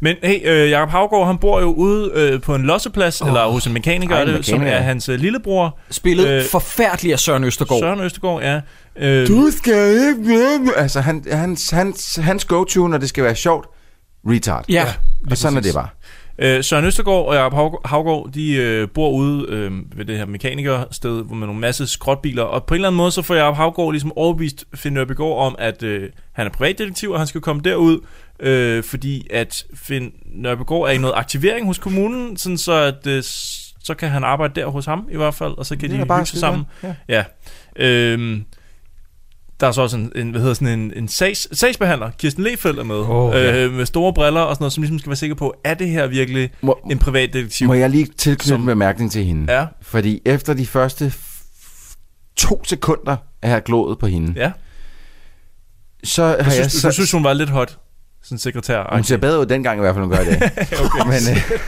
Men hey, øh, Jacob Havgaard, han bor jo ude øh, på en losseplads, oh. eller hos en mekaniker, Ej, en det, som mekaniker. er hans øh, lillebror. Spillet Øh, øh, forfærdeligt af Søren Østergaard. Søren Østergaard, ja. Øh, Du skal ikke med. Altså, han, hans, hans, hans go-to, når det skal være sjovt, retard. Ja, Og sådan er det bare. Øh, Søren Østergaard og Jacob Hav- Havgaard, de øh, bor ude øh, ved det her mekanikersted hvor med nogle masse skrotbiler, og på en eller anden måde, så får Jacob Havgaard ligesom overbevist Finn Nørbegaard om, at øh, han er privatdetektiv, og han skal komme derud, øh, fordi at Finn Nørbegaard er i noget aktivering hos kommunen, sådan så at øh, så kan han arbejde der hos ham i hvert fald, og så kan Det de bare hygge sig sammen. godt, Ja. Øhm, der er så også en, en hvad hedder sådan en, en sags, sagsbehandler, Kirsten Lefeldt er med, øh, ja. med store briller og sådan noget, som ligesom skal være sikker på, er det her virkelig Må, en privatdetektiv? må jeg lige tilknytte Som- en bemærkning til hende? Ja, Fordi efter de første to sekunder af at have glået på hende, ja. så har Du jeg... synes, Så, du synes, hun var lidt hot, sådan sekretær. hun ser bedre ud dengang i hvert fald, hun gør dag. okay. men øh,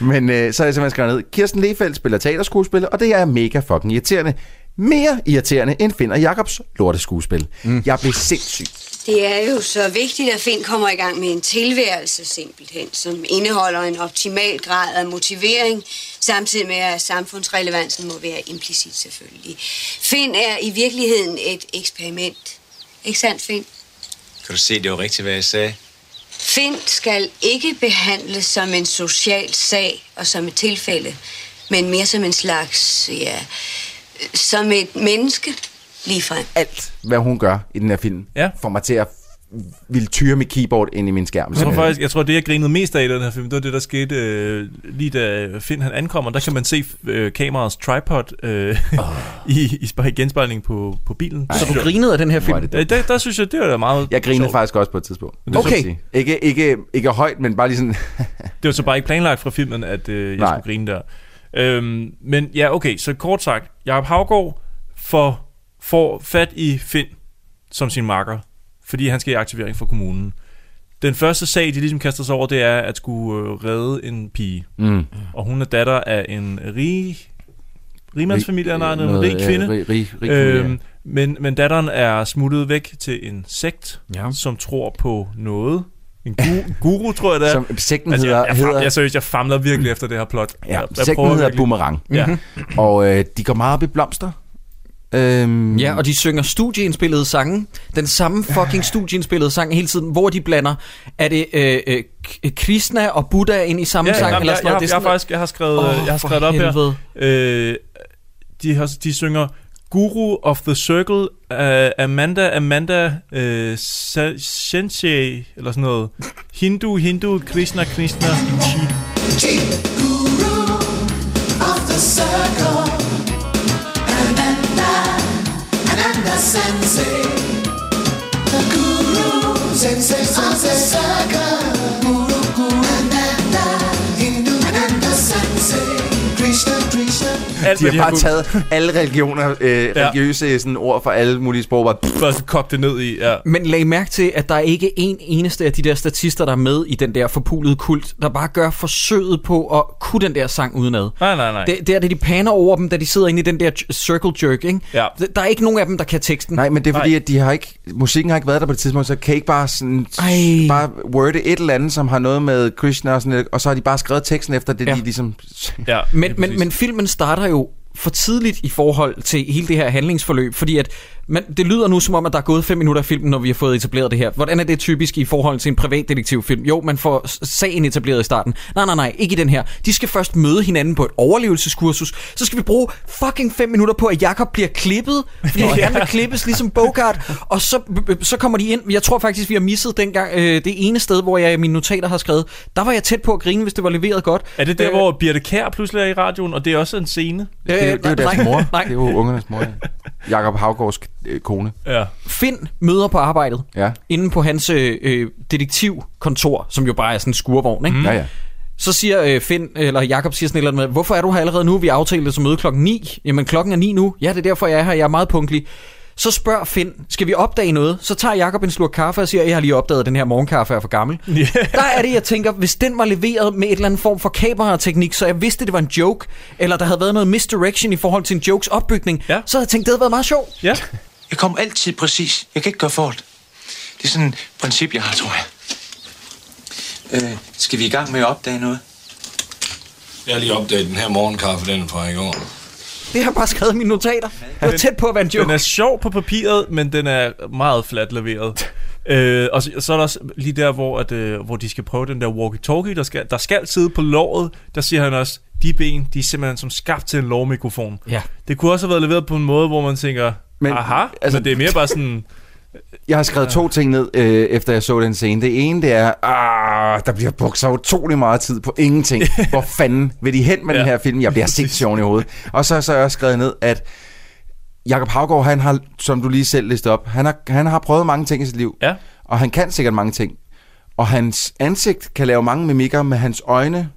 men øh, så har jeg simpelthen skrevet ned. Kirsten Lefeldt spiller teaterskuespiller, og det er mega fucking irriterende. Mere irriterende end Finn og Jacobs lorteskuespil. Mm. Jeg blev sindssyg. Det er jo så vigtigt, at Finn kommer i gang med en tilværelse simpelthen, som indeholder en optimal grad af motivering, samtidig med at samfundsrelevansen må være implicit selvfølgelig. Finn er i virkeligheden et eksperiment. Ikke sandt, Finn? Kan du se, det var rigtigt, hvad jeg sagde? Finn skal ikke behandles som en social sag og som et tilfælde, men mere som en slags, ja, som et menneske ligefrem. Alt, hvad hun gør i den her film, Ja. får mig til at ville tyre mit keyboard ind i min skærm. Jeg tror faktisk, jeg tror, det jeg grinede mest af i den her film, det var det, der skete øh, lige da Finn han ankommer. Der kan man se øh, kameraets tripod øh, oh. i, i, spej- genspejling på, på bilen. Så du grinede af den her er film? det Øh, der, der synes jeg, det var da meget Jeg grinede sjovt. faktisk også på et tidspunkt. det er Okay. Sige. Ikke, ikke, ikke højt, men bare lige sådan... Det var så bare ikke planlagt fra filmen, at øh, jeg Nej. skulle grine der. Øhm, men ja, okay, så kort sagt, Jacob Havgaard får, får fat i Finn som sin makker, fordi han skal i aktivering for kommunen. Den første sag, de ligesom kaster sig over, det er at skulle øh, redde en pige. Mm. Og hun er datter af en rig rigmandsfamilie, Rig- nej, en noget, rig ja, kvinde. rig- rig- rig familie, ja. men, men datteren er smuttet væk til en sekt, ja. som tror på noget. En gu- guru, tror jeg det er. Som sekten altså, jeg, hedder- jeg, jeg, hedder- jeg, seriøst, jeg famler virkelig efter det her plot. Ja, jeg, sekten prøver hedder virkelig. Boomerang. Ja. Mhm. Og øh, de går meget op i blomster. Øhm, Ja, og de synger studieindspillede sange. Den samme fucking studieindspillede sang hele tiden, hvor de blander, er det øh, øh, Krishna og Buddha ind i samme Ja, sang? jamen, eller jeg, sådan jeg, noget? jeg, Det er jeg, har sådan faktisk jeg har skrevet, oh, jeg har skrevet op helvede. her. Øh, de, har, de synger Guru of the Circle, uh, Amanda, Amanda, uh, Sensei, eller sådan noget. Hindu, Hindu, Krishna, Krishna, Chi. Guru of the circle. Ananda, Ananda Sensei. The Guru Sensei Sensei, circle. Alt, de har de har bare kunnet. taget alle religioner, øh, Ja. religiøse sådan, ord fra alle mulige sprog. Bare, Bare så kogt det ned i, ja. Men lag mærke til, at der er ikke en eneste af de der statister, der er med i den der forpulede kult, der bare gør forsøget på at kunne den der sang udenad. Nej, nej, nej. Det, det er det, de paner over dem, da de sidder inde i den der circle jerk, ikke? Ja. Der er ikke nogen af dem, der kan teksten. Nej, men det er fordi, at de har ikke, musikken har ikke været der på det tidspunkt, så kan I ikke bare sådan, Ej. bare worde et eller andet, som har noget med Krishna og sådan noget, og så har de bare skrevet teksten efter det, Ja. de ligesom... Ja, Men, men, men filmen starter jo for tidligt i forhold til hele det her handlingsforløb, fordi at man, det lyder nu som om, at der er gået fem minutter af filmen, når vi har fået etableret det her. Hvordan er det typisk i forhold til en privatdetektivfilm? Jo, man får sagen etableret i starten. Nej, nej, nej, ikke i den her. De skal først møde hinanden på et overlevelseskursus. Så skal vi bruge fucking fem minutter på, at Jakob bliver klippet, fordi han gerne vil klippes ligesom Bogart. Og så, så kommer de ind. Jeg tror faktisk, vi har misset dengang øh, det ene sted, hvor jeg i mine notater har skrevet, der var jeg tæt på at grine, hvis det var leveret godt. Er det der, Øh, hvor Birte Kær pludselig er i radioen, og det er også en scene? Det, er jo- det er jo deres nej, mor. nej. Det er jo ungernes mor. ja. Jakob Havgårds øh, kone. Ja. Finn møder på arbejdet, Ja. inde på hans øh, øh, detektivkontor, som jo bare er sådan en skurvogn, ikke? Ja, ja. Så siger øh, Finn, eller Jakob siger sådan et eller andet med, hvorfor er du her allerede nu? Vi aftalte som møde klokken 9. Jamen klokken er 9 nu. Ja, det er derfor, jeg er her. Jeg er meget punktlig. Så spørger Finn, skal vi opdage noget? Så tager Jakob en slurk kaffe og siger, jeg har lige opdaget, at den her morgenkaffe er for gammel. Yeah. Der er det, jeg tænker, hvis den var leveret med et eller andet form for kamerateknik, så jeg vidste, det var en joke, eller der havde været noget misdirection i forhold til en jokes opbygning, Ja. så havde jeg tænkt, det havde været meget sjovt. Ja. Jeg kommer altid præcis. Jeg kan ikke gøre for det. Det er sådan et princip, jeg har, tror jeg. Øh, skal vi i gang med at opdage noget? Jeg har lige opdaget den her morgenkaffe, den fra i går. Det har jeg bare skrevet mine notater. Det var tæt på at være en joke. Den er sjov på papiret, men den er meget fladt leveret. øh, og så, så er der også lige der, hvor, at, øh, hvor de skal prøve den der walkie-talkie, der skal, der skal sidde på låret. Der siger han også, de ben, de er simpelthen som skabt til en lovmikrofon. Ja. Det kunne også have været leveret på en måde, hvor man tænker, Men, men, aha, altså- men det er mere bare sådan, Jeg har skrevet to ting ned, øh, efter jeg så den scene. Det ene, det er, ah, der bliver brugt så utrolig meget tid på ingenting. Hvor fanden vil de hen med ja. den her film? Jeg bliver sindssygt oven i hovedet. Og så, så har jeg også skrevet ned, at Jakob Havgaard, han har, som du lige selv listet op, han har, han har prøvet mange ting i sit liv. ja, Og han kan sikkert mange ting. Og hans ansigt kan lave mange mimikker, med hans øjne,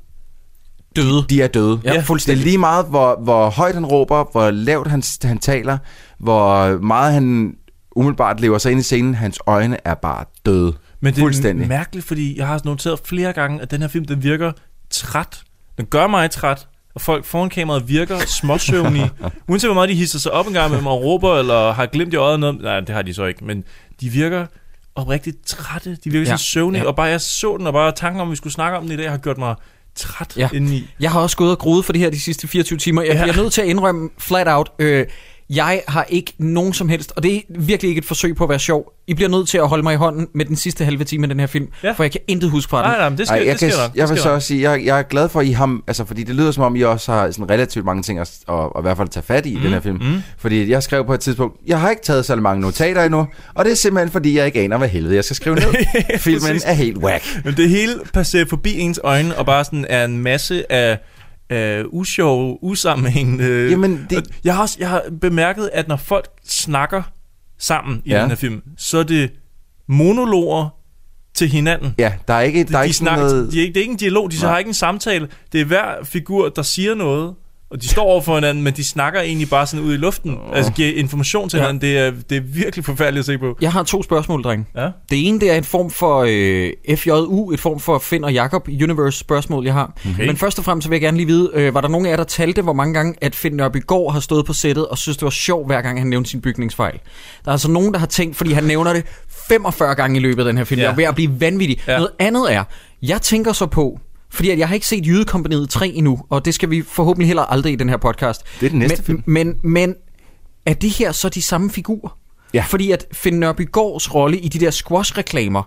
Døde. de er døde. Ja, Det er fuldstændig. lige meget, hvor, hvor højt han råber, hvor lavt han, han taler, hvor meget han umiddelbart lever sig ind i scenen. Hans øjne er bare døde. Men det Fuldstændig. er mærkeligt, fordi jeg har noteret flere gange, at den her film, den virker træt. Den gør mig træt, og folk foran kameraet virker småsøvnige. Uanset hvor meget de hisser sig op en gang med mig og råber, eller har glemt i øjet noget. Nej, det har de så ikke, men de virker oprigtigt trætte. De virker Ja, så søvnige, ja. og bare jeg så den, og bare tanken om, at vi skulle snakke om den i dag, har gjort mig træt Ja. indeni. Jeg har også gået og groet for det her de sidste 24 timer. Jeg Ja. bliver nødt til at indrømme flat out, øh, jeg har ikke nogen som helst, og det er virkelig ikke et forsøg på at være sjov. I bliver nødt til at holde mig i hånden med den sidste halve time af den her film, Ja. for jeg kan intet huske fra den. Nej, nej, men det skal, Ej, jeg, det skal kan, nok. jeg det vil så også sige, jeg, jeg er glad for, at I har, altså, fordi det lyder som om, I også har sådan relativt mange ting at, at, at, i hvert fald tage fat i i den her film. mm. Fordi jeg skrev på et tidspunkt, jeg har ikke taget så mange notater endnu, og det er simpelthen fordi, jeg ikke aner, hvad helvede jeg skal skrive ned. Filmen er helt whack. Men det hele passerer forbi ens øjne, og bare sådan er en masse af af usjove, usammenhængende... Jamen, det- Jeg har, også, jeg har bemærket, at når folk snakker sammen i Ja. den her film, så er det monologer til hinanden. Ja, der er ikke, der er de ikke snakker, noget... de det er ikke en dialog, de så har ikke en samtale. Det er hver figur, der siger noget, Og de står over for hinanden, men de snakker egentlig bare sådan ud i luften. Oh. Altså giver information til Ja. hinanden. Det er, det er virkelig forfærdeligt at se på. Jeg har to spørgsmål, dreng. Ja. Det ene, det er en form for øh, FJU, et form for Finn og Jakob Universe spørgsmål, jeg har. Okay. Men først og fremmest så vil jeg gerne lige vide, øh, var der nogen af jer, der talte, hvor mange gange, at Finn Nørbygaard har stået på sættet og synes, det var sjovt, hver gang han nævnte sin bygningsfejl? Der er altså nogen, der har tænkt, fordi han nævner det 45 gange i løbet af den her film, Ja. ja. og ved at blive vanvittig. Ja. Noget andet er, jeg tænker så på, fordi at jeg har ikke set Jydekompaniet 3 endnu, og det skal vi forhåbentlig heller aldrig i den her podcast. Det er den næste men, film. Men, men er det her så de samme figurer? Ja. Fordi at Finn Nørbygaards rolle i de der squash-reklamer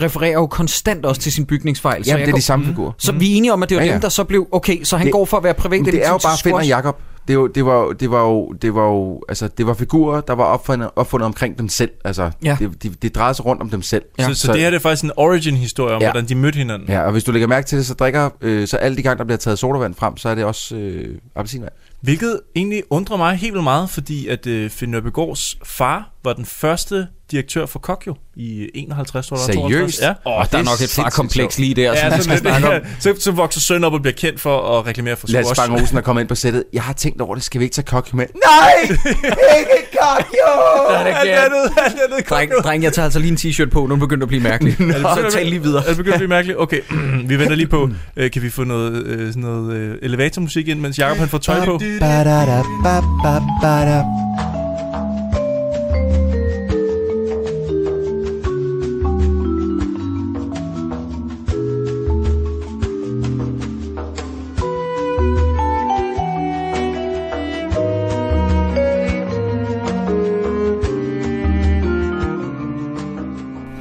refererer jo konstant også til sin bygningsfejl. Jamen, jeg det er går, de samme figurer. Så vi er enige om, at det var Ja, ja, dem, der så blev... Okay, så han Det- går for at være privat. Men det er jo bare Finn og Jakob. Det, jo, det, var, jo- det, var jo, det var jo altså, det var figurer, der var opfundet, opfundet omkring dem selv. Altså, Ja. det, det, det drejede sig rundt om dem selv. Ja. Så, så, det her det er faktisk en origin-historie om, Ja. ja. hvordan de mødte hinanden. Ja, og hvis du lægger mærke til det, så drikker, øh, så alle de gange, der bliver taget sodavand frem, så er det også øh, appelsinvand. Hvilket egentlig undrer mig helt vildt meget, fordi at øh, Finn Nørbegaards far var den første direktør for Kokjo i 51, tror jeg. Seriøst? Ja. Oh, der er nok et farkompleks lige der, som Ja, man så, skal lidt, snakke om. så, så vokser søn op og bliver kendt for at reklamere for squash. Bang Olsen er kommet ind på sættet. Jeg har tænkt over det. Skal vi ikke tage kokjo med? Nej! ikke kokjo! Han er Han galt. er nede, han er nede i Dreng, dreng, jeg tager altså lige en t-shirt på, nu begynder det at blive mærkeligt. Det begyndt så tal lige videre. Er det begyndt at blive mærkeligt? Okay, vi venter lige på, øh, kan vi få noget, øh, sådan noget øh, elevatormusik ind, mens Jacob han får tøj på?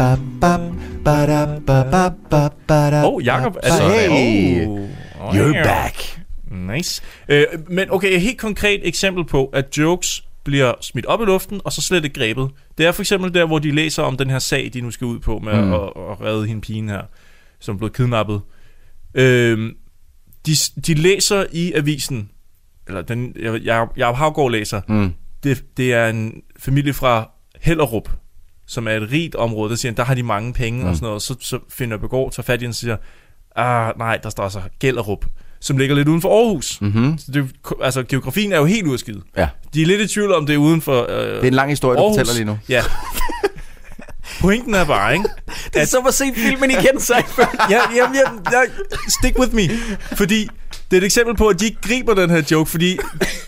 Ba, ba, ba, da, Ba-ba, ba, ba, da, oh, Jacob, altså... Hey, Oh, oh, you're yeah. back. Nice. Øh, men okay, et helt konkret eksempel på, at jokes bliver smidt op i luften, og så slet ikke grebet. Det er for eksempel der, hvor de læser om den her sag, de nu skal ud på med Mm. mm. at, at redde hende pigen her, som blev kidnappet. Øh, de, de læser i avisen, eller den, jeg, jeg, jeg Havgård læser, Mm. det, det er en familie fra Hellerup, som er et rigt område. Der siger der har de mange penge mm. og sådan noget. Så, så finder Begård, tager fat i og siger, ah, nej, der står så Gellerup, som ligger lidt uden for Aarhus. Mhm. Så det, altså, geografien er jo helt udskidt. Ja. De er lidt i tvivl om, det er uden for øh, Det er en lang historie, du Aarhus. fortæller lige nu. Ja. Pointen er bare, ikke? Det er som at se filmen igen, Seinfeld. ja, ja, ja, ja, stick with me. Fordi det er et eksempel på, at de ikke griber den her joke, fordi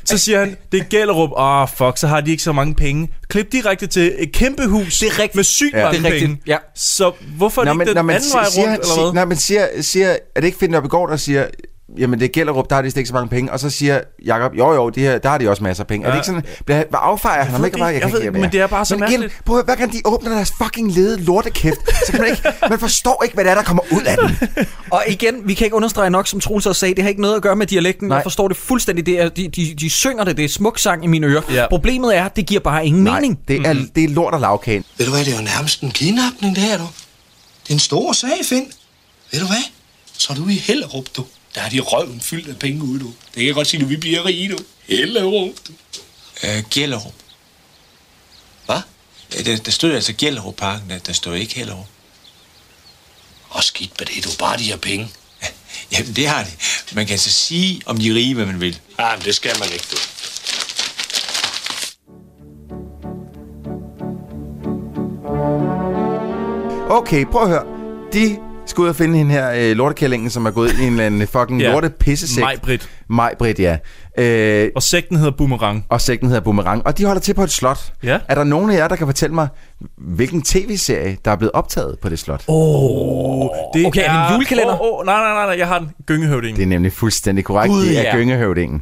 så siger han, det er Gellerup, åh oh, fuck, så har de ikke så mange penge. Klip direkte til et kæmpe hus Det er rigtigt. med sygt Ja. mange Det er rigtigt, penge. ja. Så hvorfor er det ikke den anden vej rundt, siger, han- eller hvad? sig- nej, men siger, siger, er det ikke Finn Nørbegaard, der siger, jamen det er Gellerup, der har de ikke så mange penge, og så siger Jakob, jo jo, de her, der har de også masser af penge. Ja. Er det ikke sådan, bliver, hvad affejer han ham ved ikke det bare? ikke. kan Jeg ved ikke- men det er bare så men igen, mærkeligt. prøv at, hver gang de åbner deres fucking lede lortekæft, så kan man ikke, man forstår ikke, hvad det er, der kommer ud af den. Og igen, vi kan ikke understrege nok, som Troels også sagde, det har ikke noget at gøre med dialekten. Nej. Jeg forstår det fuldstændig. Det er, de, de, de synger det, det er smuk sang i mine ører. Ja. Problemet er, det giver bare ingen Nej, mening. det er, det er lort og lavkagen. Ved du hvad, det er jo nærmest en kidnapning, det her, du. Det er en stor sag, Finn. Ved du hvad? Så er du i Hellerup, du. Der har de røven fyldt af penge ude, du. Det kan jeg godt sige, at vi bliver rige, du. Hellerup, du. Øh, Gjellerup. Hvad? Ja, der, der stod altså Gjellerup-parken, der, der stod ikke Hellerup. Og skidt med det, du. Bare de har penge. Jamen, det har de. Man kan så sige om de rige, hvad man vil. Ja, men det skal man ikke, du. Okay, prøv at høre. De skal ud og finde hende her øh, lortekællingen, som er gået ind i en eller anden fucking Ja. ja. lorte pissesæk. Maj-Brit. Maj-Brit, ja. Øh, Og sekten hedder Boomerang. og sækken hedder Boomerang. Og de holder til på et slot. Ja. Er der nogen af jer, der kan fortælle mig, hvilken tv-serie, der er blevet optaget på det slot? Oh, det Okay, er det en julekalender? Oh, oh, nej, nej, nej, nej, jeg har den. Gyngehøvding. Det er nemlig fuldstændig korrekt. Gud, det er ja. Gyngehøvdingen.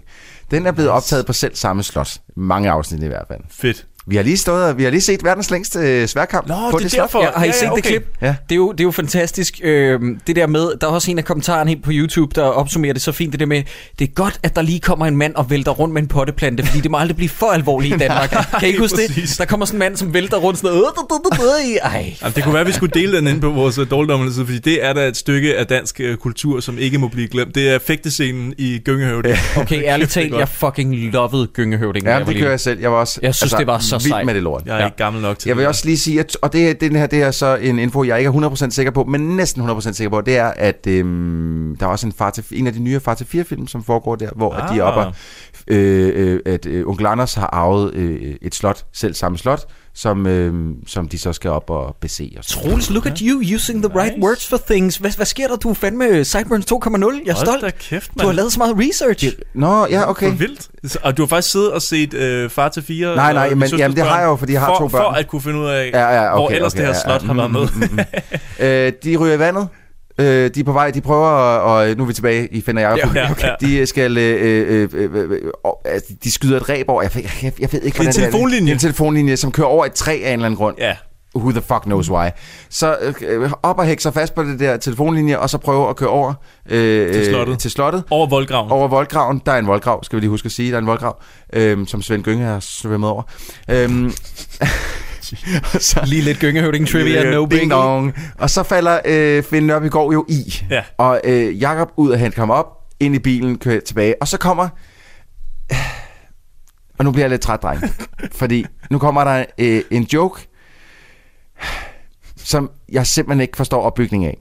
Den er blevet optaget på selv samme slot. Mange afsnit i hvert fald. Fedt. Vi har lige stået vi har lige set verdens længste øh, sværkamp Nå, på det er det slot. derfor. Ja, har I Ja, ja, set okay. det klip? Ja. Det, er jo, det er jo fantastisk. Øhm, det der med, der er også en af kommentarerne helt på YouTube, der opsummerer det så fint. Det der med, det er godt, at der lige kommer en mand og vælter rundt med en potteplante, fordi det må aldrig blive for alvorligt i Danmark. kan I ikke huske det? Der kommer sådan en mand, som vælter rundt sådan noget. "Øh, øh, øh, øh, øh." Ej, Jamen, det kunne være, at vi skulle dele den ind på vores uh, dårligdommerlede fordi det er da et stykke af dansk uh, kultur, som ikke må blive glemt. Det er fægtescenen i Gyngehøvding. Okay, ærligt talt, jeg fucking lovede Gyngehøvdingen. Ja, det gør jeg selv. Jeg var også... Jeg synes, det var så så vild sej. med det lort. Jeg er ikke gammel nok til Jeg vil det. også lige sige, at, og det, den her det er så en info, jeg ikke er 100% sikker på, men næsten 100% sikker på, det er, at øhm, der er også en, far til, en af de nye Far til 4-film, som foregår der, hvor ah. at de er oppe, og, øh, øh, at øh, onkel Anders har arvet øh, et slot, selv samme slot, som, øh, som de så skal op og bese. Og. Troels, look at you using the right words for things. Hvad, hvad sker der? Du er fandme Sideburns 2.0. Jeg er Hold stolt. da kæft, Du har lavet så meget research. Nå, ja, okay. For vildt. Og du har faktisk siddet og set øh, Far til 4? Nej, nej, men- jamen, det har jeg jo, fordi jeg har for, to børn. For at kunne finde ud af, Ja, ja, okay, hvor ellers okay, det her ja, slot ja, har været mm, med. mm, mm, øh, de ryger i vandet. Øh, de er på vej, de prøver, at- og nu er vi tilbage i Fender Jacob. Ja, okay. De skal, øh, øh, øh, øh, øh, altså, de skyder et ræb over, jeg, jeg, jeg, jeg ved ikke, Det er en hvordan telefonlinje. Det er en telefonlinje, som kører over et træ af en eller anden grund. Ja. Who the fuck knows why. Så øh, op og hække sig fast på det der telefonlinje, og så prøve at køre over øh, Til slottet. Øh, til slottet. Over voldgraven. Over voldgraven. Der er en voldgrav, skal vi lige huske at sige. Der er en voldgrav, øh, som Svend Gynge har svømmet over. Øhm, og så, Lige lidt gyngehøvding trivia, no Ding dong. Og så falder øh, Finn Nørbegaard jo i. Ja. Og øh, Jakob ud og hente ham op, ind i bilen, kører tilbage. Og så kommer... Og nu bliver jeg lidt træt, dreng. fordi nu kommer der øh, en joke, som jeg simpelthen ikke forstår opbygningen af.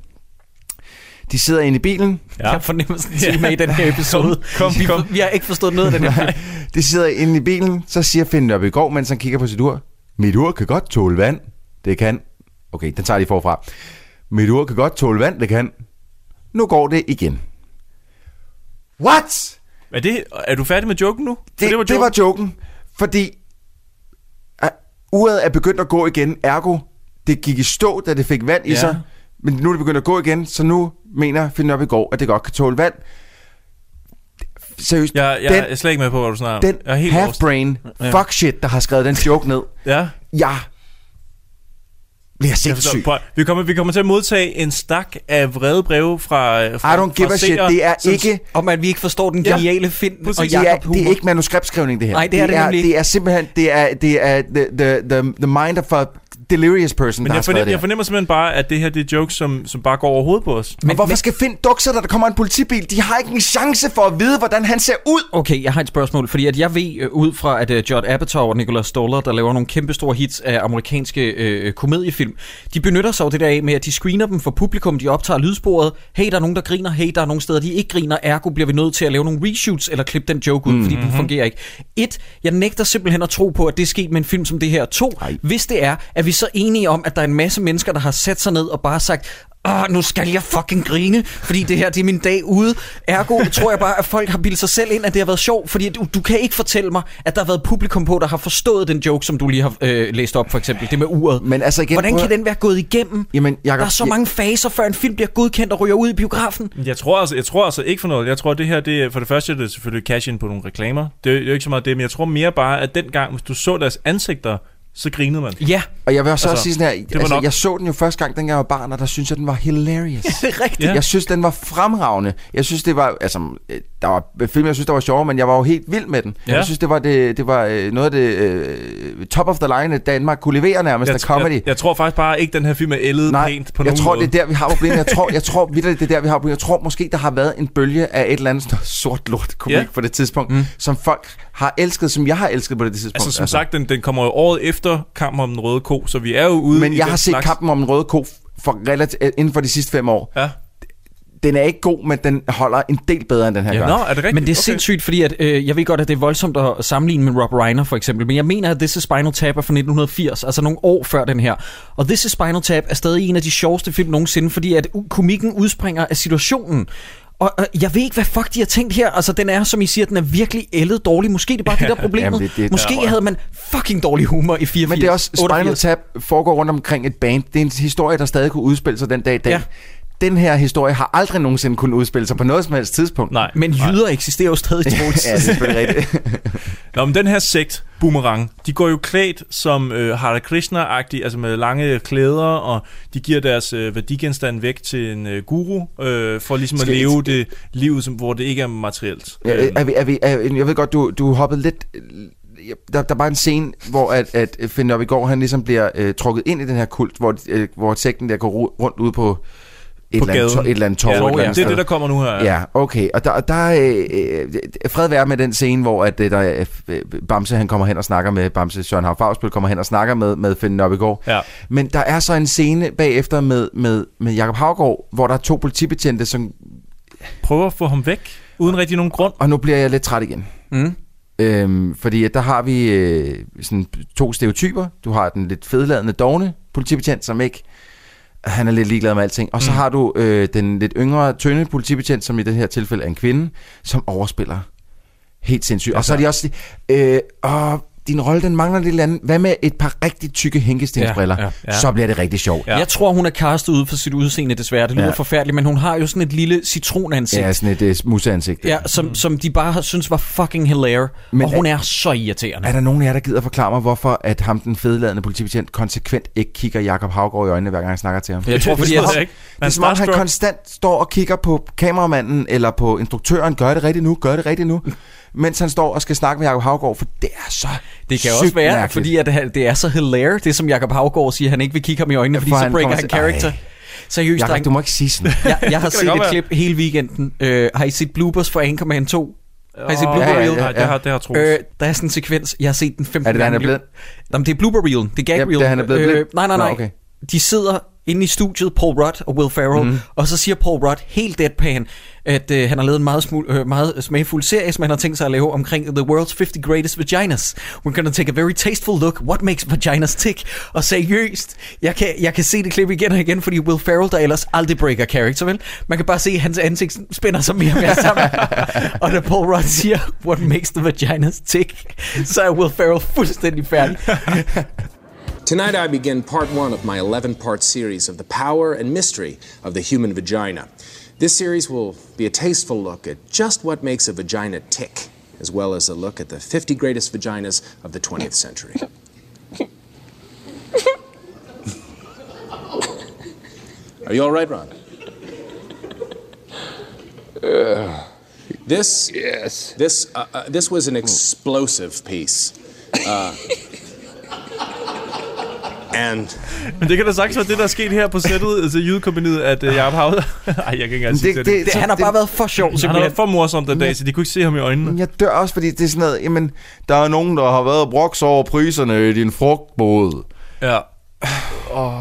De sidder inde i bilen. Ja. Jeg har fornemmelsen til med i den her episode. Kom, vi, kom. vi har ikke forstået noget af den her. De sidder inde i bilen, så siger Finn Nørbegaard, mens han kigger på sit ur. Mit ur kan godt tåle vand. Det kan. Okay, den tager de forfra. Mit ur kan godt tåle vand. Det kan. Nu går det igen. What? Er, det, er du færdig med joken nu? Det, det, var, det var joken, fordi uh, uret er begyndt at gå igen, ergo det gik i stå, da det fik vand i Ja. sig, men nu er det begyndt at gå igen, så nu mener Finn Nørbegaard, at det godt kan tåle vand. Seriøst, Jeg, jeg, den, jeg er slet ikke med på, hvad du snakker den jeg er helt lost. half-brain fuck shit, der har skrevet den joke ned, Ja. jeg bliver Jeg forstår, sindssyg. vi, kommer, vi kommer til at modtage en stak af vrede breve fra, fra I don't give a shit. Det er som- ikke... Om at vi ikke forstår den Ja. geniale Finn og det, er, Jacob det er ikke manuskriptskrivning, det her. Nej, det er det er, nemlig det er simpelthen det er, det er the, the, the, the mind of a delirious person, Men der jeg det jeg fornemmer simpelthen bare, at det her det er jokes, som, som bare går over hovedet på os. Men, og hvorfor skal Finn dukke sig, da der kommer en politibil? De har ikke en chance for at vide, hvordan han ser ud. Okay, jeg har et spørgsmål, fordi at jeg ved øh, ud fra, at uh, Judd Apatow og Nicholas Stoller, der laver nogle kæmpe store hits af amerikanske øh, komediefilm, de benytter sig af det der af med, at de screener dem for publikum, de optager lydsporet, hey, der er nogen, der griner, hey, der er nogle steder, de ikke griner, ergo bliver vi nødt til at lave nogle reshoots, eller klippe den joke ud, mm-hmm. fordi den fungerer ikke. Et, jeg nægter simpelthen at tro på, at det er sket med en film som det her. To, Ej. hvis det er, er vi så enige om, at der er en masse mennesker, der har sat sig ned og bare sagt, Åh, nu skal jeg fucking grine, fordi det her det er min dag ude. Ergo tror jeg bare, at folk har bildet sig selv ind, at det har været sjovt, fordi du, du kan ikke fortælle mig, at der har været publikum på, der har forstået den joke, som du lige har øh, læst op, for eksempel, det med uret. Men altså igen, Hvordan kan den være gået igennem? Jamen, Jacob, der er så mange faser, før en film bliver godkendt og ryger ud i biografen. Jeg tror, altså, jeg tror altså ikke for noget. Jeg tror, det her, det for det første er det selvfølgelig cash in på nogle reklamer. Det er jo ikke så meget det, men jeg tror mere bare, at dengang, hvis du så deres ansigter, så grinede man. Ja. Og jeg vil også, Altså, også sige sådan her, det var altså, nok. jeg så den jo første gang, dengang jeg var barn, og der synes jeg, den var hilarious. det er rigtigt. Ja. Jeg synes, den var fremragende. Jeg synes, det var, altså, øh, der var film, jeg synes, der var sjovere, men jeg var jo helt vild med den. Ja. Jeg synes, det var, det, det var øh, noget af det øh, top of the line, at Danmark kunne levere nærmest Jeg, af comedy. jeg, jeg, tror faktisk bare ikke, den her film er ældet Nej, pænt på jeg nogen tror, måde. det er der, vi har problemet. Jeg tror, jeg tror vitterligt, det er der, vi har problemet. Jeg tror måske, der har været en bølge af et eller andet sort lort komik Ja. på det tidspunkt, mm. som folk har elsket, som jeg har elsket på det tidspunkt. Altså, som sagt, den, den kommer jo året efter kampen om den røde ko, så vi er jo ude Men i jeg den har set slags... kampen om den røde ko for relativt, inden for de sidste fem år. Ja. Den er ikke god, men den holder en del bedre, end den her Ja, gør. nå, er det rigtigt? Men det er Okay. sindssygt, fordi at, øh, jeg ved godt, at det er voldsomt at sammenligne med Rob Reiner for eksempel, men jeg mener, at This is Spinal Tap er fra 1980, altså nogle år før den her. Og This is Spinal Tap er stadig en af de sjoveste film nogensinde, fordi at komikken udspringer af situationen. Og øh, jeg ved ikke, hvad fuck de har tænkt her. Altså, den er, som I siger, den er virkelig ældet dårlig. Måske det er bare det, der er problemet. Jamen, det- det- Måske Ja. havde man fucking dårlig humor i 84. Men det er også, Spinal 88. Tap foregår rundt omkring et band. Det er en historie, der stadig kunne udspille sig den dag i dag. Ja. Den her historie har aldrig nogensinde kunnet udspille sig på noget som helst tidspunkt. Nej. Men jyder eksisterer jo stadig, Troels. ja, det er selvfølgelig rigtigt. Nå, men den her sekt, Boomerang, de går jo klædt som øh, Hare Krishna-agtige, altså med lange klæder, og de giver deres øh, værdigenstand væk til en øh, guru, øh, for ligesom Skal- at leve det liv, som, hvor det ikke er materielt. Ja, Øh, er vi, er vi, er, jeg ved godt, du, du hoppede lidt... Der, der er bare en scene, hvor at, at Finn Nørbegaard, han ligesom bliver øh, trukket ind i den her kult, hvor, øh, hvor sekten der går ru- rundt ude på et, eller andet, et eller andet torv. Ja, et ja. Det er det, der kommer nu her, ja. Ja, okay. Og der, der er øh, øh, fred være med den scene, hvor at, øh, der, er, øh, Bamse han kommer hen og snakker med, Bamse Søren Hav Fagsbøl kommer hen og snakker med, med Finn Nørbegaard. Ja. Men der er så en scene bagefter med, med, med Jakob Havgård, hvor der er to politibetjente, som... Prøver at få ham væk, uden rigtig nogen grund. Og nu bliver jeg lidt træt igen. Mm. Øhm, fordi der har vi øh, sådan to stereotyper. Du har den lidt fedladende dogne politibetjent, som ikke... Han er lidt ligeglad med alting. Og så Mm. har du øh, den lidt yngre, tynde politibetjent, som i det her tilfælde er en kvinde, som overspiller helt sindssygt. Og så er de også... Øh, åh, din rolle, den mangler lidt andet. Hvad med et par rigtig tykke hænkestensbriller? Ja, ja, ja. Så bliver det rigtig sjovt. Ja. Jeg tror, hun er castet ud for sit udseende, desværre. Det lyder Ja. forfærdeligt, men hun har jo sådan et lille citronansigt. Ja, sådan et øh, museansigt. Ja, som, som de bare har synes var fucking hilarious. Men og hun er- er, så irriterende. Er der nogen af jer, der gider forklare mig, hvorfor at ham, den fedeladende politibetjent, konsekvent ikke kigger Jakob Havgård i øjnene, hver gang han snakker til ham? Jeg tror, fordi det er, jeg- ikke. det er som om, han konstant står og kigger på kameramanden eller på instruktøren. Gør det rigtigt nu, gør det rigtigt nu. Mens han står og skal snakke med Jakob Havgård, for det er så Det kan sygt også være, mærkeligt. fordi at det- det er så hilarious, det som Jacob Havgård siger, han ikke vil kigge ham i øjnene, fordi For så han breaker han character. Ej. Seriøst, Jakob, dreng. du må ikke sige sådan. Jeg, jeg har Det set et være. klip hele weekenden. Øh, har I set bloopers for Anchorman 2? Har I set blooper ja, ja, reel? ja, det har- det har Troels. Øh, der er sådan en sekvens, jeg har set den 15 Er det, han gange. er blevet- Jamen, det er blooper reel. Det er gag Ja, reel. da han er blevet blind? nej, nej, Nå, nej. okay. De sidder inde i studiet, Paul Rudd og Will Ferrell, mm. og så siger Paul Rudd helt deadpan, at øh, han har lavet en meget, smul, øh, meget smagfuld serie, som han har tænkt sig at lave omkring The World's 50 Greatest Vaginas. We're gonna take a very tasteful look. What makes vaginas tick? Og seriøst, jeg kan, jeg kan se det klip igen og igen, fordi Will Ferrell, der ellers aldrig breaker character, vel? Man kan bare se, at hans ansigt spænder sig mere og mere sammen. og da Paul Rudd siger, what makes the vaginas tick, så er Will Ferrell fuldstændig færdig. Tonight, I begin part one of my 11 part series of the power and mystery of the human vagina. This series will be a tasteful look at just what makes a vagina tick, as well as a look at the 50 greatest vaginas of the 20th century. Are you all right, Ron? This yes. This uh, uh, this was an explosive piece. And Men det kan da sagtens være det, der er sket her på sættet til jydekompaniet, at uh, Jacob Havd... Ej, jeg kan ikke engang sige Det- det. det- Det, han har det- bare været for sjov, Han har simpelthen. været for morsom den dag, så de kunne ikke se ham i øjnene. Jeg dør også, fordi det er sådan noget, jamen, der er nogen, der har været og broks over priserne i din frugtbåd. Ja. Åh,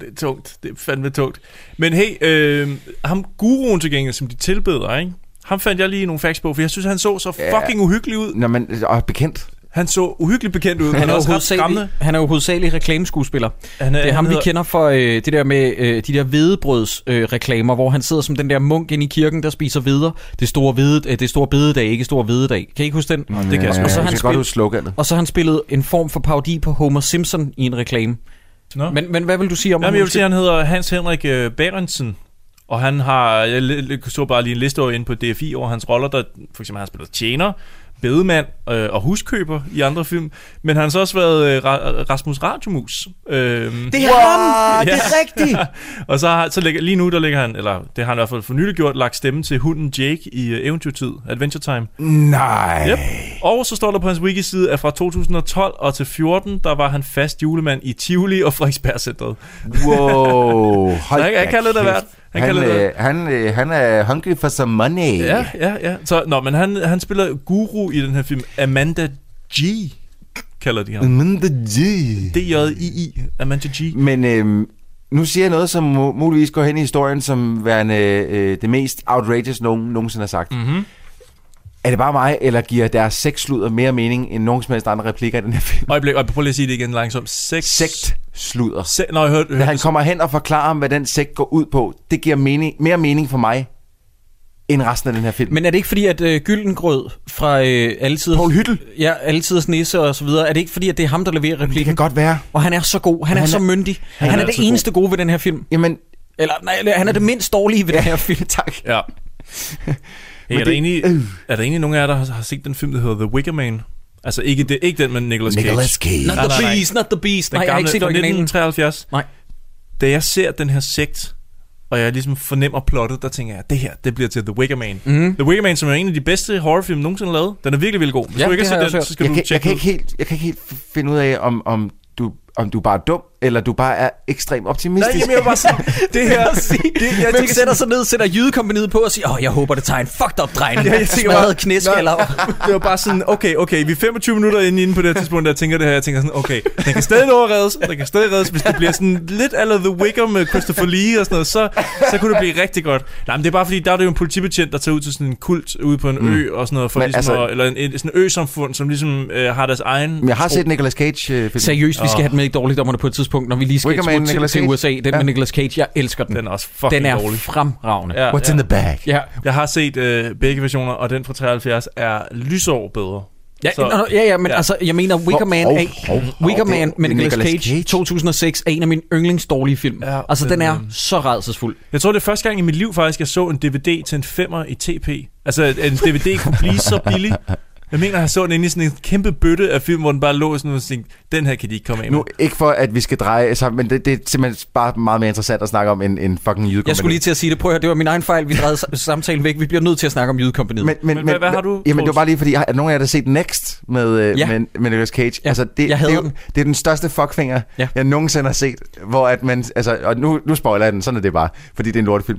det er tungt. Det er fandme tungt. Men hey, øh, ham guruen til gengæld, som de tilbeder, ikke? Ham fandt jeg lige nogle facts på, for jeg synes, han så så Ja. fucking uhyggelig ud. Når man er bekendt. Han så uhyggeligt bekendt ud. Han er, hovedsagelig, han er jo hovedsagelig reklameskuespiller. Han er- det er ham, han vi hedder- kender for øh, det der med øh, de der hvedebrøds øh, reklamer, hvor han sidder som den der munk inde i kirken, der spiser hveder. Det store, hvede, øh, det store bededag, ikke store hvededag. Kan I ikke huske den? det kan jeg sgu og så har han kan godt. Og så har han spillet en form for parodi på Homer Simpson i en reklame. Nå. Men, men hvad vil du sige om Jamen, ham? jeg vil sige, han hedder Hans Henrik øh, Berendsen. Og han har, jeg så bare lige en liste over inde på DFI over hans roller, der for eksempel har han spillet tjener, bedemand øh, og huskøber i andre film. Men han har så også været øh, Ra- Rasmus Radiomus. Øh, Det er ham! Det er rigtigt! og så, har, så ligger, lige nu, der ligger han, eller det har han i hvert fald for nylig gjort, lagt stemme til hunden Jake i uh, Eventyrtid, Adventure Time. Nej. Yep. Og så står der på hans wiki-side, at fra 2012 og til 14, der var han fast julemand i Tivoli og Frederiksberg Centret. Wow. Hold han, han da kan lidt af hvert. Han, Han, øh, han, øh, han er hungry for some money. Ja, ja, ja. Så, nå, men han, han spiller guru i den her film. Amanda G, kalder de ham. Amanda G. D-J-I-I. Amanda G. Men øhm, nu siger jeg noget, som mu- muligvis går hen i historien som værende øh, det mest outrageous, nogen nogensinde har sagt. Mm-hmm. Er det bare mig, eller giver deres sexsludder mere mening end nogen som helst andre replikker i den her film? Øjeblik, øjeblik, prøv lige at sige det igen langsomt. Sex. Sekt sludder. Se, nå, jeg hørte, Da han kommer hen og forklarer ham, hvad den sekt går ud på, det giver mening, mere mening for mig, end resten af den her film. Men er det ikke fordi, at øh, Gyldengrød fra øh, Altid... Poul Hyttel? Ja, Altiders Nisse og så videre. Er det ikke fordi, at det er ham, der leverer replikken? Det kan godt være. Og han er så god. Han, Han er, er- så myndig. Han, han er er, det så god. eneste gode ved den her film. Jamen, Eller nej, han er det mindst dårlige ved den her film. tak. Ja. Hey, er, der det- egentlig, er der egentlig nogen af jer, der har, har set den film, der hedder The Wicker Man? Altså ikke, det, ikke den med Nicolas Cage. Nicolas Cage. Not the nej. Beast, not the Beast. Den Nej, jeg har gamle ikke set fra originalen. 1973. Nej. Da jeg ser den her sekt, og jeg ligesom fornemmer plottet, der tænker jeg, det her, det bliver til The Wicker Man. Mhm. The Wicker Man, som er en af de bedste horrorfilm nogensinde lavet. Den er virkelig, virkelig god. Hvis Ja, du ikke har set jeg den, så skal Jeg du kan, jeg, tjekke kan den ikke helt, jeg kan ikke helt finde ud af, om, om, du, om du er bare dum, eller du bare er ekstremt optimistisk. Nej, jamen, jeg var bare sådan, det her... Det, jeg Hvem tænker sætter sig ned, sætter jydekompaniet på og siger, åh, jeg håber, det tager en fucked up drejning. Ja, jeg tænker bare- Smadret knæskaller. det var bare sådan, okay, okay, vi er 25 minutter inde, inde på det her tidspunkt, der jeg tænker det her, jeg tænker sådan, okay, den kan stadig reddes, den kan stadig reddes, hvis det bliver sådan lidt eller The Wicker med Christopher Lee og sådan noget, så, så kunne det blive rigtig godt. Nej, men det er bare fordi, der er det jo en politibetjent, der tager ud til sådan en kult ude på en Mm. ø og sådan noget, for Men ligesom altså- at, eller en, en, sådan en ø-samfund, som ligesom øh, har deres egen... Men jeg har tro. set Nicolas Cage øh. Seriøst, vi skal have den med i dårligdommerne på et tidspunkt, når vi lige skal Wicker Man, til, til Cage. USA. Den Ja. med Nicolas Cage, jeg elsker den. Den er også fucking Den er dårlig. fremragende. Ja, What's in the bag? Ja. Jeg har set øh, begge versioner, og den fra 73 er lysår bedre. Ja, Så- ja, ja, men ja. ja. altså, jeg mener, Wicker Man, er, hov, hov, Wicker det er Man med Nicolas Nicolas Cage, Cage. 2006 er en af mine yndlingsdårlige film. Ja, altså, den, den er øh, så redselsfuld. Jeg tror, det er første gang i mit liv faktisk, jeg så en DVD til en femmer i TP. Altså, en DVD kunne blive så billig. Jeg mener, jeg så den inde i sådan en kæmpe bøtte af film, hvor den bare lå sådan og tænkte, den her kan de ikke komme af med. Nu, ikke for, at vi skal dreje sammen, men det, det er simpelthen bare meget mere interessant at snakke om en, en fucking jydekompani. Jeg skulle lige til at sige det. Prøv at høre, det var min egen fejl. Vi drejede sam- samtalen væk. Vi bliver nødt til at snakke om jydekompaniet. Men, men, Men hvad- hvad har du, Jamen, det var bare lige fordi, at nogen af jer, der har set Next med, øh, Ja. med, med Nicolas Cage. Ja, altså, det, jeg det, er jo- den. det er den største fuckfinger, Ja. jeg nogensinde har set. Hvor at man, altså, og nu, nu spoiler jeg den, sådan er det bare, fordi det er en lortefilm.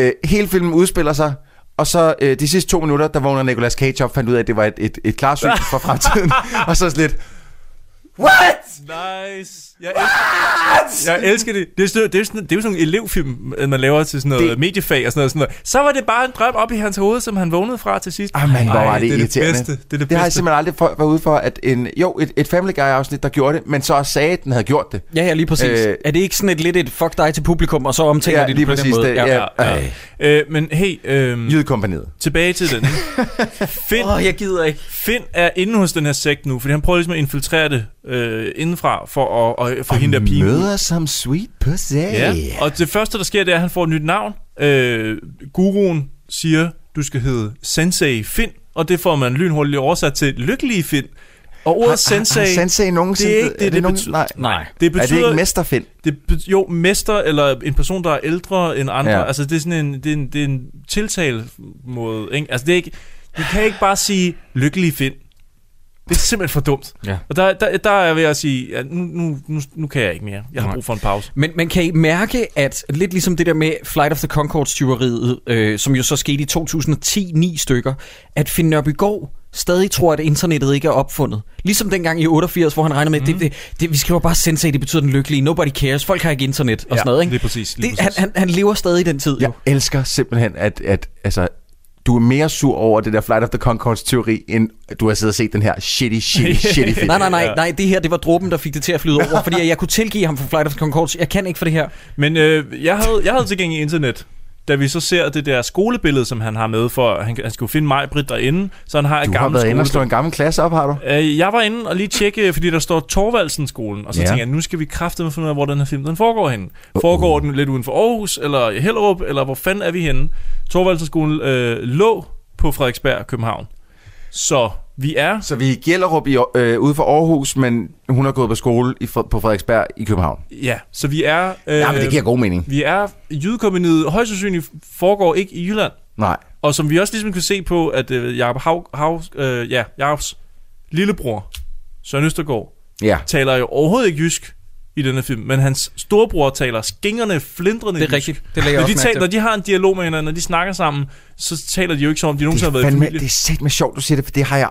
Øh, hele filmen udspiller sig, og så øh, de sidste to minutter, der vågner Nicolas Cage op, fandt ud af, at det var et, et, et klarsyn for fremtiden. og så lidt, What? Nice. Jeg elsker, jeg elsker det. Det er, sådan, det, er sådan, det er jo sådan en elevfilm, man laver til sådan noget Det- mediefag og sådan noget, sådan noget. Så var det bare en drøm op i hans hoved, som han vågnede fra til sidst. Ah, man, hvor Ej, var det, det er. Det, bedste. det er det, det har jeg bedste. simpelthen aldrig for, været ude for, at en, jo, et, et Family Guy-afsnit, der gjorde det, men så også sagde, at den havde gjort det. Ja, ja, lige præcis. Øh, Øh, er det ikke sådan et lidt et fuck dig til publikum, og så omtaler Ja, de det lige på præcis den måde? det, ja. ja. Ja. Øh, men hey, øh, Jydekompaniet. tilbage til den. Finn, Åh, jeg gider ikke. Finn er inde hos den her sekt nu, fordi han prøver ligesom at infiltrere det øh, indenfra for at, at få hende der pige ud. Møder som sweet pussy. Ja, og det første, der sker, det er, at han får et nyt navn. Øh, guruen siger, du skal hedde Sensei Finn, og det får man lynhurtigt oversat til Lykkelige Finn. Og ordet Har- sensei, har sensei nogensinde- det er ikke er det, det det, nogen- betyder. nej. Nej. Det Er betyder, det ikke mesterfind? det, be- jo, mester eller en person, der er ældre end andre. Ja. Altså, det er sådan en, det er en, det er en tiltalemåde. Ikke? Altså, det er ikke, du kan ikke bare sige lykkelig find. Det er simpelthen for dumt. Ja. Og der, der, der er jeg ved at sige, at nu, nu, nu, nu kan jeg ikke mere. Jeg har Nej. brug for en pause. Men, men kan I mærke, at lidt ligesom det der med Flight of the Conchords-tyveriet, øh, som jo så skete i 2010, ni stykker, at Finn Nørbygaard stadig tror, at internettet ikke er opfundet. Ligesom dengang i 88, hvor han regner med, mm. det, det, det, vi skriver bare sensei, det betyder den lykkelige. Nobody cares. Folk har ikke internet og Ja, sådan noget. Ikke? lige præcis, lige det, han, præcis. han, han lever stadig i den tid. Jeg Jo. elsker simpelthen, at, at altså, du er mere sur over det der Flight of the Concords teori, end du har siddet og set den her shitty, shitty, shitty film. Nej, nej, nej, nej, det her, det var dråben, der fik det til at flyde over, fordi jeg kunne tilgive ham for Flight of the Conchords. Jeg kan ikke for det her. Men øh, jeg, havde, jeg havde tilgængelig internet, da vi så ser det der skolebillede, som han har med, for han, han skulle finde mig, Britt, derinde. Så han har et Du har gammelt været inde og slå skolebillede. en gammel klasse op, har du? Øh, jeg var inde og lige tjekke, fordi der står Torvaldsen-skolen, og så Ja. tænker jeg, nu skal vi kraftedeme finde ud af, hvor den her film den foregår henne. Foregår den lidt uden for Aarhus, eller i Hellerup, eller hvor fanden er vi henne? Torvaldsen-skolen øh, lå på Frederiksberg, København. Så vi er... Så vi er i Gjellerup i, øh, ude for Aarhus, men hun har gået på skole i, på Frederiksberg i København. Ja, så vi er... Øh, Ja, men det giver god mening. Vi er... Jydekompaniet højst sandsynligt foregår ikke i Jylland. Nej. Og som vi også ligesom kan se på, at øh, Jacob Hav, Hav, øh, ja, Jacobs lillebror, Søren Østergaard, Ja. taler jo overhovedet ikke jysk i denne film, men hans storebror taler skingerne, flindrende Det er rigtigt. Det lægger jeg når, de taler, når de har en dialog med hinanden, når de snakker sammen, så taler de jo ikke som om, de nogensinde har Det været er, i fandme, familie. det er sæt med sjovt, du siger det, for det har jeg...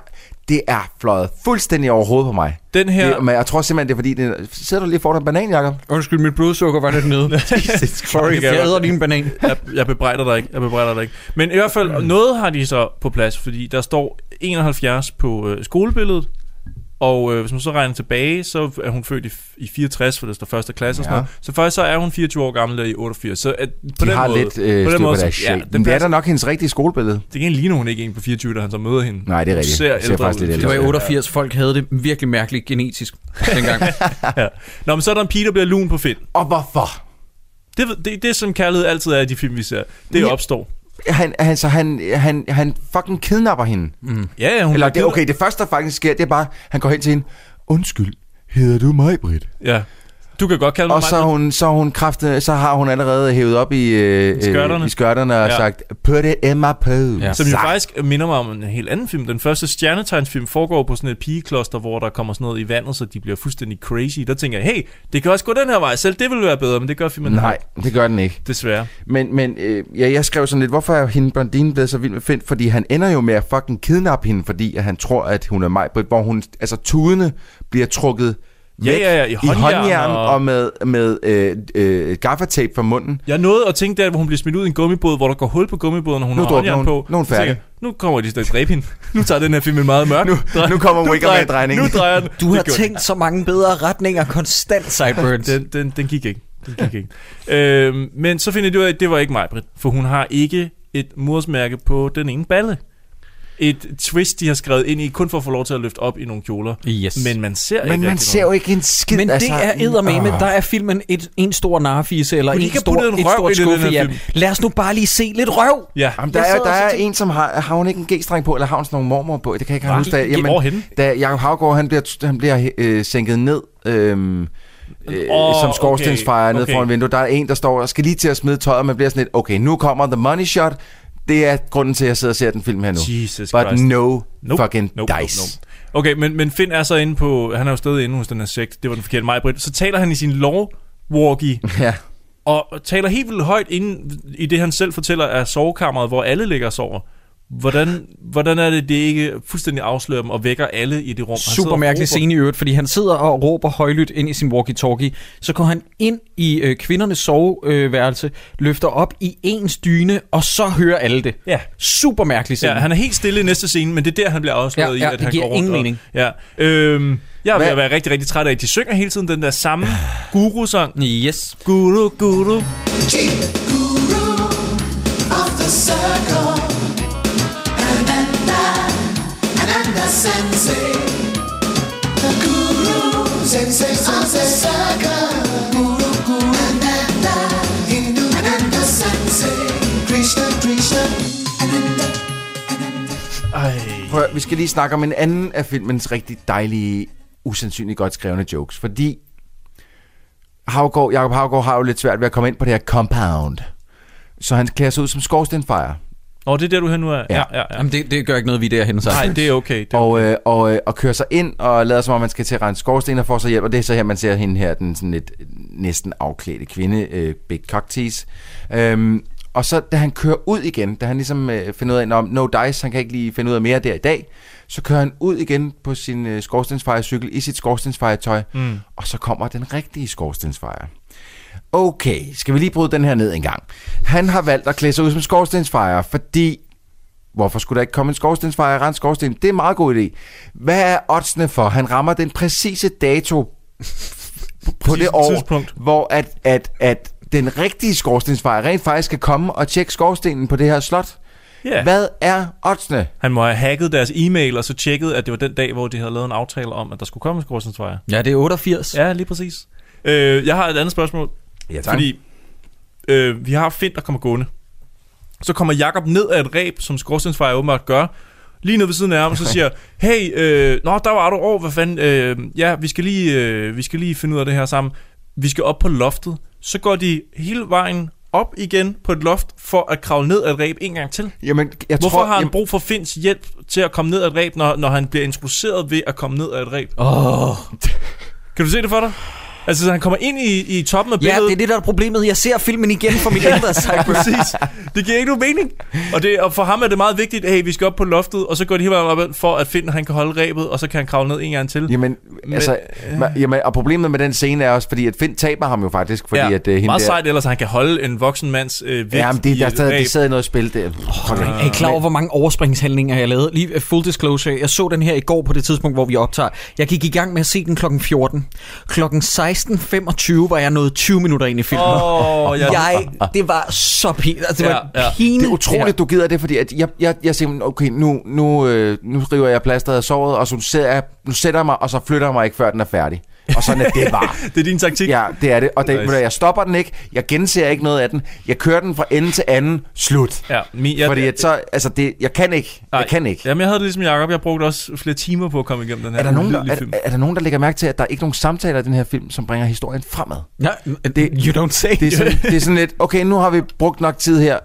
Det er fløjet fuldstændig over hovedet på mig. Den her... Det, men jeg tror simpelthen, det er fordi... Det, sidder du lige foran en banan, Jacob? Undskyld, mit blodsukker var lidt nede. Sorry, jeg æder lige en banan. jeg, jeg bebrejder dig ikke. Jeg bebrejder dig ikke. Men i hvert fald, Mm. noget har de så på plads, fordi der står 71 på øh, skolebilledet, og øh, hvis man så regner tilbage, så er hun født i, i 64, for det står første klasse og sådan Ja. noget. Så faktisk så er hun 24 år gammel der i 88. Så at, på De den har måde, lidt øh, på den måde, så- ja, Ja, den men det er da nok hendes rigtige skolebillede. Det kan ligner hun ikke en på 24, da han så møder hende. Nej, det er Hun rigtigt. Ser Det ser ældre faktisk ud. lidt Det var i ældre. 88. Folk havde det virkelig mærkeligt genetisk dengang. ja. Nå, men så er der en pige, der bliver lun på Finn. Og hvorfor? Det, det, det som kærlighed altid er i de film, vi ser. Det Ja. opstår. Han, han, så han, han, han fucking kidnapper hende. Mm. Ja, ja, hun Eller det, okay, det første, der faktisk sker, det er bare, han går hen til hende. Undskyld, hedder du mig, Britt? Ja. Du kan godt kalde mig Og så, hun, så, hun kraftet, så har hun allerede hævet op i, øh, Skørterne. i skørterne og Ja. sagt, put it in my pose. Ja. Som jo faktisk minder mig om en helt anden film. Den første stjernetegnsfilm foregår på sådan et pigekloster, hvor der kommer sådan noget i vandet, så de bliver fuldstændig crazy. Der tænker jeg, hey, det kan også gå den her vej. Selv det ville være bedre, men det gør filmen Nej, det gør den ikke. Desværre. Men, men øh, ja, jeg skrev sådan lidt, hvorfor er hende blondine blevet så vild med Finn? Fordi han ender jo med at fucking kidnappe hende, fordi at han tror, at hun er mig, hvor hun, altså tudene bliver trukket væk ja, ja, i i håndjern håndjern og- og, med, med øh, øh, gaffatape for munden. Jeg nåede at tænke der, hvor hun bliver smidt ud i en gummibåd, hvor der går hul på gummibåden, og hun Nu har håndjern hun. på. Nu er hun færdig. Nu kommer de til at dræbe hende. Nu tager den her film en meget mørk. Nu, nu kommer Wicker drejer- Man-drejningen. Nu drejer den. Du har tænkt så mange bedre retninger konstant, Sideburns. den, den, den gik ikke. Den gik ikke. øhm, men så finder de ud af, at det var ikke mig, Britt, for hun har ikke et morsmærke på den ene balle. Et twist, de har skrevet ind i, kun for at få lov til at løfte op i nogle kjoler. Yes. Men man ser Men ikke man ser jo ikke en skid. Men altså, det er eddermame, åh. der er filmen et, en stor narfise, eller en stor, en et stort skuffe. Ja. film? Lad os nu bare lige se lidt røv. Ja. Jamen, der er, der er en, som har, har hun ikke en G-streng på, eller har hun sådan nogle mormor på? Det kan jeg ikke huske. I- hvorhenne? da Jacob Havgaard, han bliver, han bliver øh, sænket ned, øhm, øh, Åh, som skorstensfejer okay, ned okay. foran vinduet. Der er en, der står og skal lige til at smide tøjet, og man bliver sådan lidt, okay, nu kommer the money shot. Det er grunden til, at jeg sidder og ser den film her nu. Jesus But Christ. no Nope, fucking nope, dice. Nope, nope. Okay, men, men Finn er så inde på... Han er jo stadig inde hos den her sekt. Det var den forkerte mig, Britt. Så taler han i sin law-walkie, Ja. og taler helt vildt højt ind i det, han selv fortæller er sovekammeret, hvor alle ligger og sover. Hvordan, hvordan er det, det ikke fuldstændig afslører dem og vækker alle i det rum? Super mærkelig scene i øvrigt, fordi han sidder og råber højlydt ind i sin walkie-talkie. Så går han ind i øh, kvindernes soveværelse, løfter op i ens dyne, og så hører alle det. Ja. Super mærkelig scene. Ja, han er helt stille i næste scene, men det er der, han bliver afsløret Ja, i, ja, at det han giver går rundt ingen og, mening. Ja. Øhm, jeg at være rigtig, rigtig træt af, at de synger hele tiden den der samme guru-sang. Yes. Guru, guru. Guru Prøv, vi skal lige snakke om en anden af filmens rigtig dejlige, usandsynligt godt skrevne jokes, fordi Havgård, Jacob Havgård har jo lidt svært ved at komme ind på det her compound. Så han klæder sig ud som skorstenfejer. Åh, det er der, du er nu er. Ja, ja, ja. Jamen, det, det gør ikke noget, vi er derhen så. Nej, det er okay. Det er Og, øh, og, øh, og kører sig ind og lader som om, man skal til at rense skorsten og får sig hjælp. Og det er så her, man ser hende her, den sådan lidt næsten afklædte kvinde, øh, Big Cocktease. Øhm, og så da han kører ud igen, da han ligesom øh, finder ud af, at no dice, han kan ikke lige finde ud af mere der i dag, så kører han ud igen på sin øh, skorstensfejercykel i sit skorstensfejertøj, mm. og så kommer den rigtige skorstensfejer. Okay, skal vi lige bryde den her ned en gang. Han har valgt at klæde sig ud som skorstensfejer, fordi Hvorfor skulle der ikke komme en skorstensfejer og rense skorsten? Det er en meget god idé. Hvad er oddsene for, han rammer den præcise dato på det år, tidspunkt. hvor at, at, at den rigtige skorstensfejer rent faktisk skal komme og tjekke skorstenen på det her slot? Ja. Hvad er oddsene? Han må have hacket deres e-mail, og så tjekket, at det var den dag, hvor de havde lavet en aftale om, at der skulle komme en skorstensfejer. Ja, det er 88. Ja, lige præcis. Øh, jeg har et andet spørgsmål. Ja, tak. Fordi øh, vi har Finn, der kommer gående. Så kommer Jakob ned af et ræb, som skorstensfejer åbenbart gør. Lige nede ved siden af ham, og så siger hey, øh, nå, der var du over, hvad fanden, øh, ja, vi skal, lige, øh, vi skal lige finde ud af det her sammen. Vi skal op på loftet. Så går de hele vejen op igen på et loft, for at kravle ned af et ræb en gang til. Jamen, jeg Hvorfor tror, har han jamen, brug for Finns hjælp til at komme ned af et ræb, når, når han bliver introduceret ved at komme ned af et ræb? Oh. Kan du se det for dig? Altså, så han kommer ind i, i toppen af Ja, billedet. det er det, der er problemet. Jeg ser filmen igen for mit indre Sideburns. Præcis. Det giver ikke nogen mening. Og, det, og for ham er det meget vigtigt, hey, vi skal op på loftet, og så går de hele vejen op, for at Finn han kan holde rebet, og så kan han kravle ned en gang til. Jamen, Men- altså, ma- jamen, og problemet med den scene er også, fordi at Finn taber ham jo faktisk, fordi ja, at uh, hende meget der... sejt, ellers han kan holde en voksen mands øh, vægt Ja, men det, der, der, der sad noget spil der. Er I klar over, hvor mange overspringshandlinger jeg lavede? Lige uh, full disclosure. Jeg så den her i går på det tidspunkt, hvor vi optager. Jeg gik i gang med at se den klokken 14. Klokken 16.25 var jeg nået 20 minutter ind i filmen. Åh, jeg- jeg, det var så pinligt. Altså, det var Ja, ja. pinligt. Det er utroligt, du gider det, fordi at jeg, jeg, jeg siger, okay, nu, nu, øh, nu river jeg plasteret af såret, og så sætter jeg, nu sætter jeg mig, og så flytter jeg mig ikke, før den er færdig. Og sådan er det bare. det er din taktik? Ja, det er det. Og det, Nice. jeg stopper den ikke. Jeg genser ikke noget af den. Jeg kører den fra ende til anden. Slut. Ja, min, jeg, Fordi at så, altså det, jeg kan ikke. Jeg kan ikke. Jamen, jeg havde det ligesom Jacob. Jeg brugte også flere timer på at komme igennem den her Er der, nogen, der, er, film. er der nogen, der lægger mærke til, at der er ikke nogen samtaler i den her film, som bringer historien fremad? Ja, det, you don't say. Det er, sådan, det er sådan lidt, okay, nu har vi brugt nok tid her.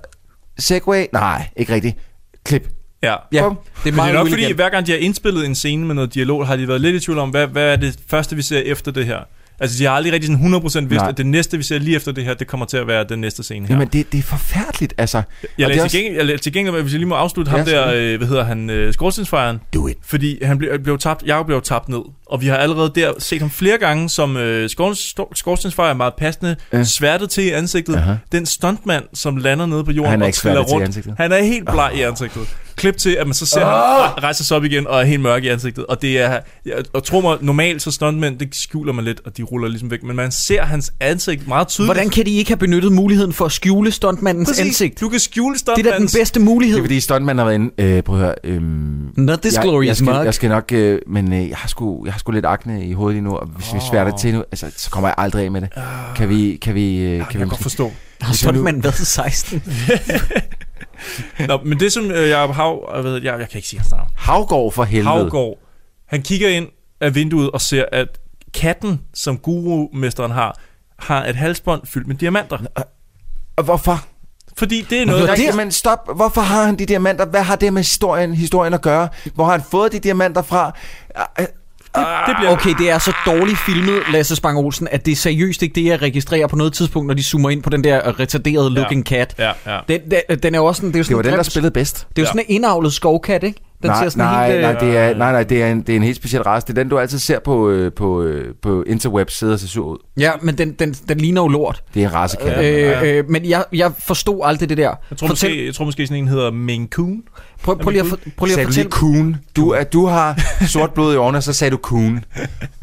Segway? Nej, ikke rigtigt. Klip. Ja, Ja, Bum. det er, Men det er nok fordi, hver gang de har indspillet en scene med noget dialog, har de været lidt i tvivl om, hvad, hvad er det første, vi ser efter det her. Altså, de har aldrig rigtig sådan 100% vidst, Nej. at det næste, vi ser lige efter det her, det kommer til at være den næste scene her. Jamen, det, det er forfærdeligt, altså. Jeg er også- til, gengæld, jeg til gengæld, hvis jeg lige må afslutte ham Ja, der, selvfølgelig. øh, hvad hedder han, øh, skorstensfejren. Do it. Fordi han blev, blev tabt, jeg blev tabt ned. Og vi har allerede der set ham flere gange som øh, skor- skorstensfejr, meget passende, Ja. sværtet til i ansigtet. Aha. Den stuntmand, som lander nede på jorden Han er og ikke triller rundt. ansigtet. Han er helt bleg i ansigtet. Klip til, at man så ser Ah! ham rejse sig op igen og er helt mørk i ansigtet. Og det er, og tro mig, normalt så stuntmænd, det skjuler man lidt, og de ruller ligesom væk. Men man ser hans ansigt meget tydeligt. Hvordan kan de ikke have benyttet muligheden for at skjule stuntmandens Præcis. ansigt? Du kan skjule Det er da den stuntmandens bedste mulighed. Det er fordi stuntmanden har været inde, øh, prøv at høre, øhm, Not this jeg, glorious jeg, skal, mug. jeg skal nok, øh, men øh, jeg, har sgu, jeg har sgu lidt akne i hovedet lige nu, og hvis vi sværter til nu, altså, så kommer jeg aldrig af med det. Kan vi, kan vi, øh, kan vi jeg kan godt forstå. Har stuntmanden været 16? Nå, men det som øh, jeg Hav, jeg, ved, jeg, jeg kan ikke sige hans navn. Havgård for helvede. Havgård, han kigger ind af vinduet og ser, at katten, som gurumesteren har, har et halsbånd fyldt med diamanter. Og hvorfor? Fordi det er Noget. Nej, men stop. Hvorfor har han de diamanter? Hvad har det med historien, historien at gøre? Hvor har han fået de diamanter fra? Det bliver... Okay, det er så dårligt filmet, Lasse Spang Olsen, at det er seriøst ikke det, jeg registrerer på noget tidspunkt, når de zoomer ind på den der retarderede looking cat. Ja, ja. Den, den, den er jo også sådan, det er jo sådan Det var en den, der spillede bedst. Det er jo sådan en indavlet skovkat, ikke? Den nej, ser sådan nej, helt... øh, nej, det er, nej, nej, det er, en, det er en helt speciel race. Det er den, du altid ser på, øh, på, øh, på interwebs sidder og ser sur ud. Ja, men den, den, den ligner jo lort. Det er en racekat. Øh, øh, men jeg, jeg forstod aldrig det der. Jeg tror, måske, jeg tror måske sådan en hedder Maine Coon. Prøv, prøv lige at, prøv lige at fortælle... lige coon? Du, er, du har sort blod i årene, og så sagde du coon.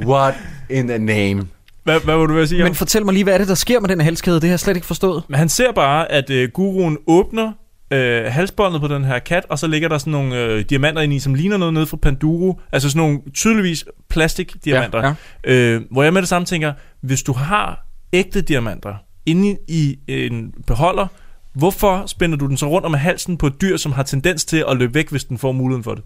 What in the name? Hvad, hvad var du ved at sige? Men fortæl mig lige, hvad er det, der sker med den halskæde? Det har jeg slet ikke forstået. Men han ser bare, at øh, guruen åbner øh, halsbåndet på den her kat, og så ligger der sådan nogle øh, diamanter ind i, som ligner noget nede fra Panduro. Altså sådan nogle tydeligvis plastikdiamanter. Ja, Ja. Øh, hvor jeg med det samme tænker, hvis du har ægte diamanter inde i en beholder, hvorfor spænder du den så rundt om halsen på et dyr, som har tendens til at løbe væk, hvis den får muligheden for det?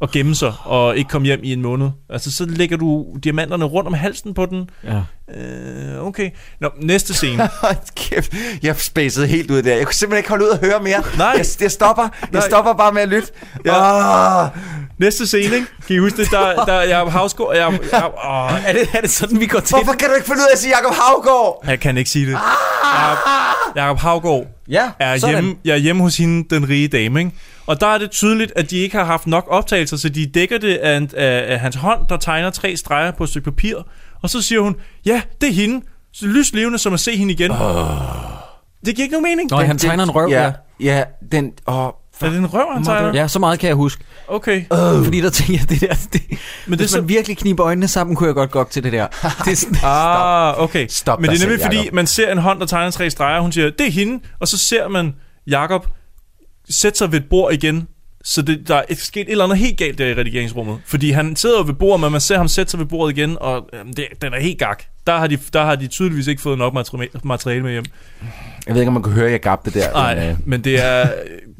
Og gemme sig, og ikke komme hjem i en måned. Altså, så lægger du diamanterne rundt om halsen på den. Ja. Øh, okay. Nå, næste scene. Kæft, jeg spacede helt ud der. Jeg kunne simpelthen ikke holde ud at høre mere. Nej. Jeg, jeg stopper. Jeg Nej. stopper bare med at lytte. Ja. Ah. Næste scene, ikke? Kan I huske det? Der, der, jeg er havsgård, jeg, jeg, åh, Er det, er det sådan, vi går til? Hvorfor kan du ikke finde ud af at sige Jacob Havgård? jeg kan ikke sige det. Jacob, Jacob Havgård Ja, er sådan. hjemme, jeg er hjemme hos hende, den rige dame, ikke? Og der er det tydeligt, at de ikke har haft nok optagelser, så de dækker det af, af, af hans hånd, der tegner tre streger på et stykke papir. Og så siger hun, ja, det er hende. Så lyslevende, som at se hende igen. Det giver ikke nogen mening. Nå, han tegner en røv, ja. Ja, den... Åh, Er det en røv, han tegner? Ja, så meget kan jeg huske. Okay. Øh. Fordi der tænker jeg, det der... Det, Men det er hvis så- man virkelig kniber øjnene sammen, kunne jeg godt gå op til det der. Det er sådan, Ah, okay. Stop Men det er nemlig selv, fordi, Jacob. man ser en hånd, der tegner tre streger, hun siger, det er hende, og så ser man Jakob sætte sig ved et bord igen, så det, der er sket et eller andet helt galt der i redigeringsrummet. Fordi han sidder ved bordet, men man ser ham sætte sig ved bordet igen, og øhm, det, den er helt gak. Der har, de, der har de tydeligvis ikke fået nok materi- materiale med hjem. Jeg ved ikke, om man kunne høre, at jeg gabte der. Nej, men, øh, men det er,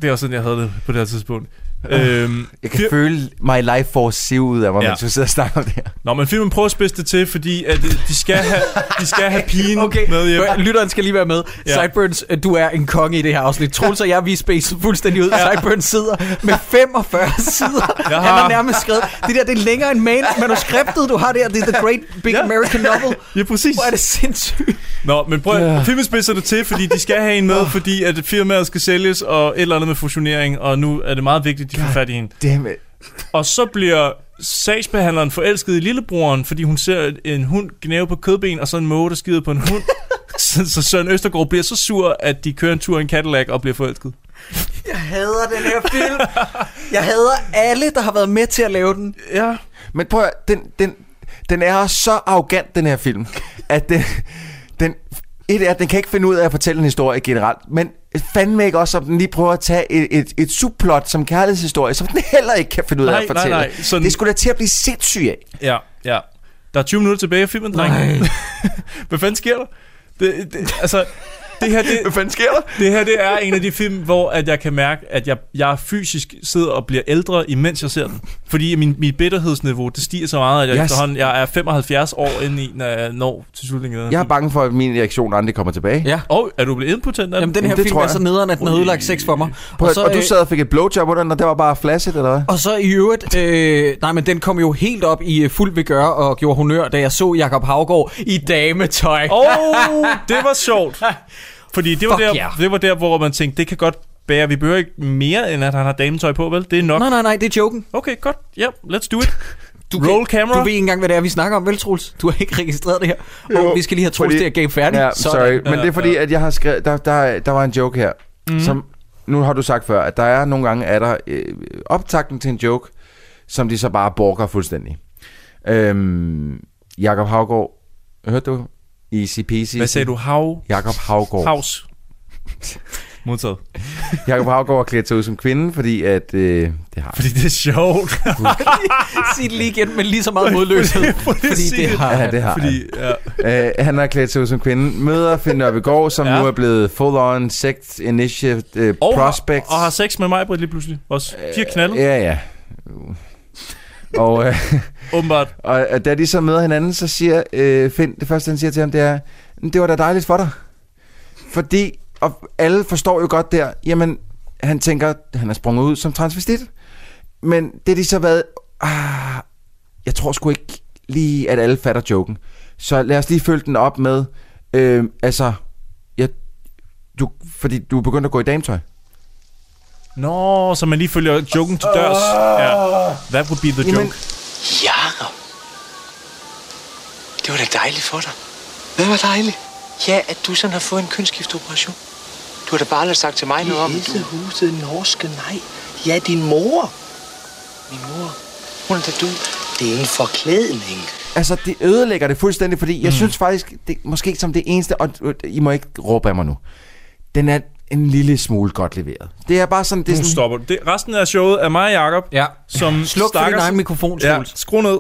det er også sådan, jeg havde det på det her tidspunkt. Øhm, jeg kan føle my life force sive ud af mig, Ja. mens du sidder og snakker om det her. Nå, men filmen prøver at spidse det til, fordi at øh, de skal have, de skal have pigen Okay, med hjem. lytteren skal lige være med. Ja. Sideburns, øh, du er en konge i det her afsnit. Troels og jeg, vi spacet fuldstændig ud. Ja. Sideburns sidder med 45 sider. Jeg Han har- har nærmest skrevet, det der, det er længere end man manuskriptet, du har der. Det er The Great Big Ja. American Novel. Ja, præcis. Hvor er det sindssygt. Nå, men prøv at filmen spidser det til, fordi de skal have en med, fordi at firmaet skal sælges, og et eller andet med fusionering, og nu er det meget vigtigt, de får fat i hende. Damn it. Og så bliver sagsbehandleren forelsket i lillebroren, fordi hun ser en hund gnæve på kødben, og så en måge, der skider på en hund. så, så Søren Østergaard bliver så sur, at de kører en tur i en Cadillac og bliver forelsket. Jeg hader den her film. Jeg hader alle, der har været med til at lave den. Ja. Men prøv at, den, den, den er så arrogant, den her film, at den, den, et er, at den kan ikke finde ud af at fortælle en historie generelt, men fandme ikke også, om den lige prøver at tage et, et, et subplot som kærlighedshistorie, som den heller ikke kan finde ud af Nej, at nej, fortælle. nej, sådan- Det skulle da til at blive sindssyg af. Ja, ja. Der er 20 minutter tilbage af filmen, dreng. Hvad fanden sker der? Det, det, altså, det her, det, Hvad fanden sker der? det her, det er en af de film, hvor at jeg kan mærke, at jeg, jeg fysisk sidder og bliver ældre, imens jeg ser den. Fordi min, mit bitterhedsniveau, det stiger så meget, at jeg, Yes. efterhånden, jeg er 75 år inde i, når jeg når til slutningen af den Jeg er bange for, at min reaktion aldrig kommer tilbage. Ja. Og er du blevet impotent af Jamen, den her det film tror er så nederen, at den har ødelagt sex for mig. Prøv, og, så, og du øh, sad og fik et blowjob under den, og det var bare flashet, eller hvad? Og så i øvrigt, øh, nej, men den kom jo helt op i øh, fuld vigør og gjorde honør, da jeg så Jakob Havgård i dametøj. Åh, oh, det var sjovt. Fordi det var, Fuck der, yeah. det var der, hvor man tænkte, det kan godt bære. Vi behøver ikke mere, end at han har dametøj på, vel? Det er nok. Nej, nej, nej, det er joken. Okay, godt. Ja, yep, let's do it. Du Roll camera. Du ved ikke engang, hvad det er, vi snakker om, vel, Troels? Du har ikke registreret det her. Og vi skal lige have Troels fordi- til at game færdig. Ja, Sådan. sorry, men det er fordi, at jeg har skrevet, der, der, der var en joke her, mm. som, nu har du sagt før, at der er nogle gange, er der øh, optakten til en joke, som de så bare borger fuldstændig. Øhm, Jakob Havgård, hørte du? Easy peasy. Hvad sagde du? Hav? Jakob Havgård. Havs. Modtaget. Jakob Havgård er klædt sig ud som kvinde, fordi at... Øh, det har Fordi det er sjovt. Sig det lige igen, men lige så meget modløshed. fordi det har... Ja, det har Fordi, ja. Øh, han har klædt sig ud som kvinde. Møder Finn Nørbegaard, som Ja. nu er blevet full-on sex initiative øh, Og, prospect. Har, og har sex med mig, Britt, lige pludselig. Også fire knalde. Ja, ja. Og, øh, Åbenbart. og da de så møder hinanden, så siger øh, Finn, det første han siger til ham, det er, det var da dejligt for dig. Fordi, og alle forstår jo godt der, jamen, han tænker, han er sprunget ud som transvestit. Men det de så været, ah, jeg tror sgu ikke lige, at alle fatter joken. Så lad os lige følge den op med, øh, altså, jeg, du, fordi du er begyndt at gå i dametøj. Nå, så man lige følger joken til dørs. Ja. That would be the Jamen- joke. Jakob. Det var da dejligt for dig. Hvad var dejligt? Ja, at du sådan har fået en kønsskiftoperation. Du har da bare aldrig sagt til mig noget om, at du... huset norske, nej. Ja, din mor. Min mor, hun er da du. Det er en forklædning. Altså, det ødelægger det fuldstændig, fordi jeg synes faktisk, det måske som det eneste, og øh, I må ikke råbe af mig nu, den er en lille smule godt leveret. Det er bare sådan, det er Nu sådan, stopper. Det, resten af showet er mig og Jacob, Ja. som Sluk for din egen mikrofon, Ja, skru ned.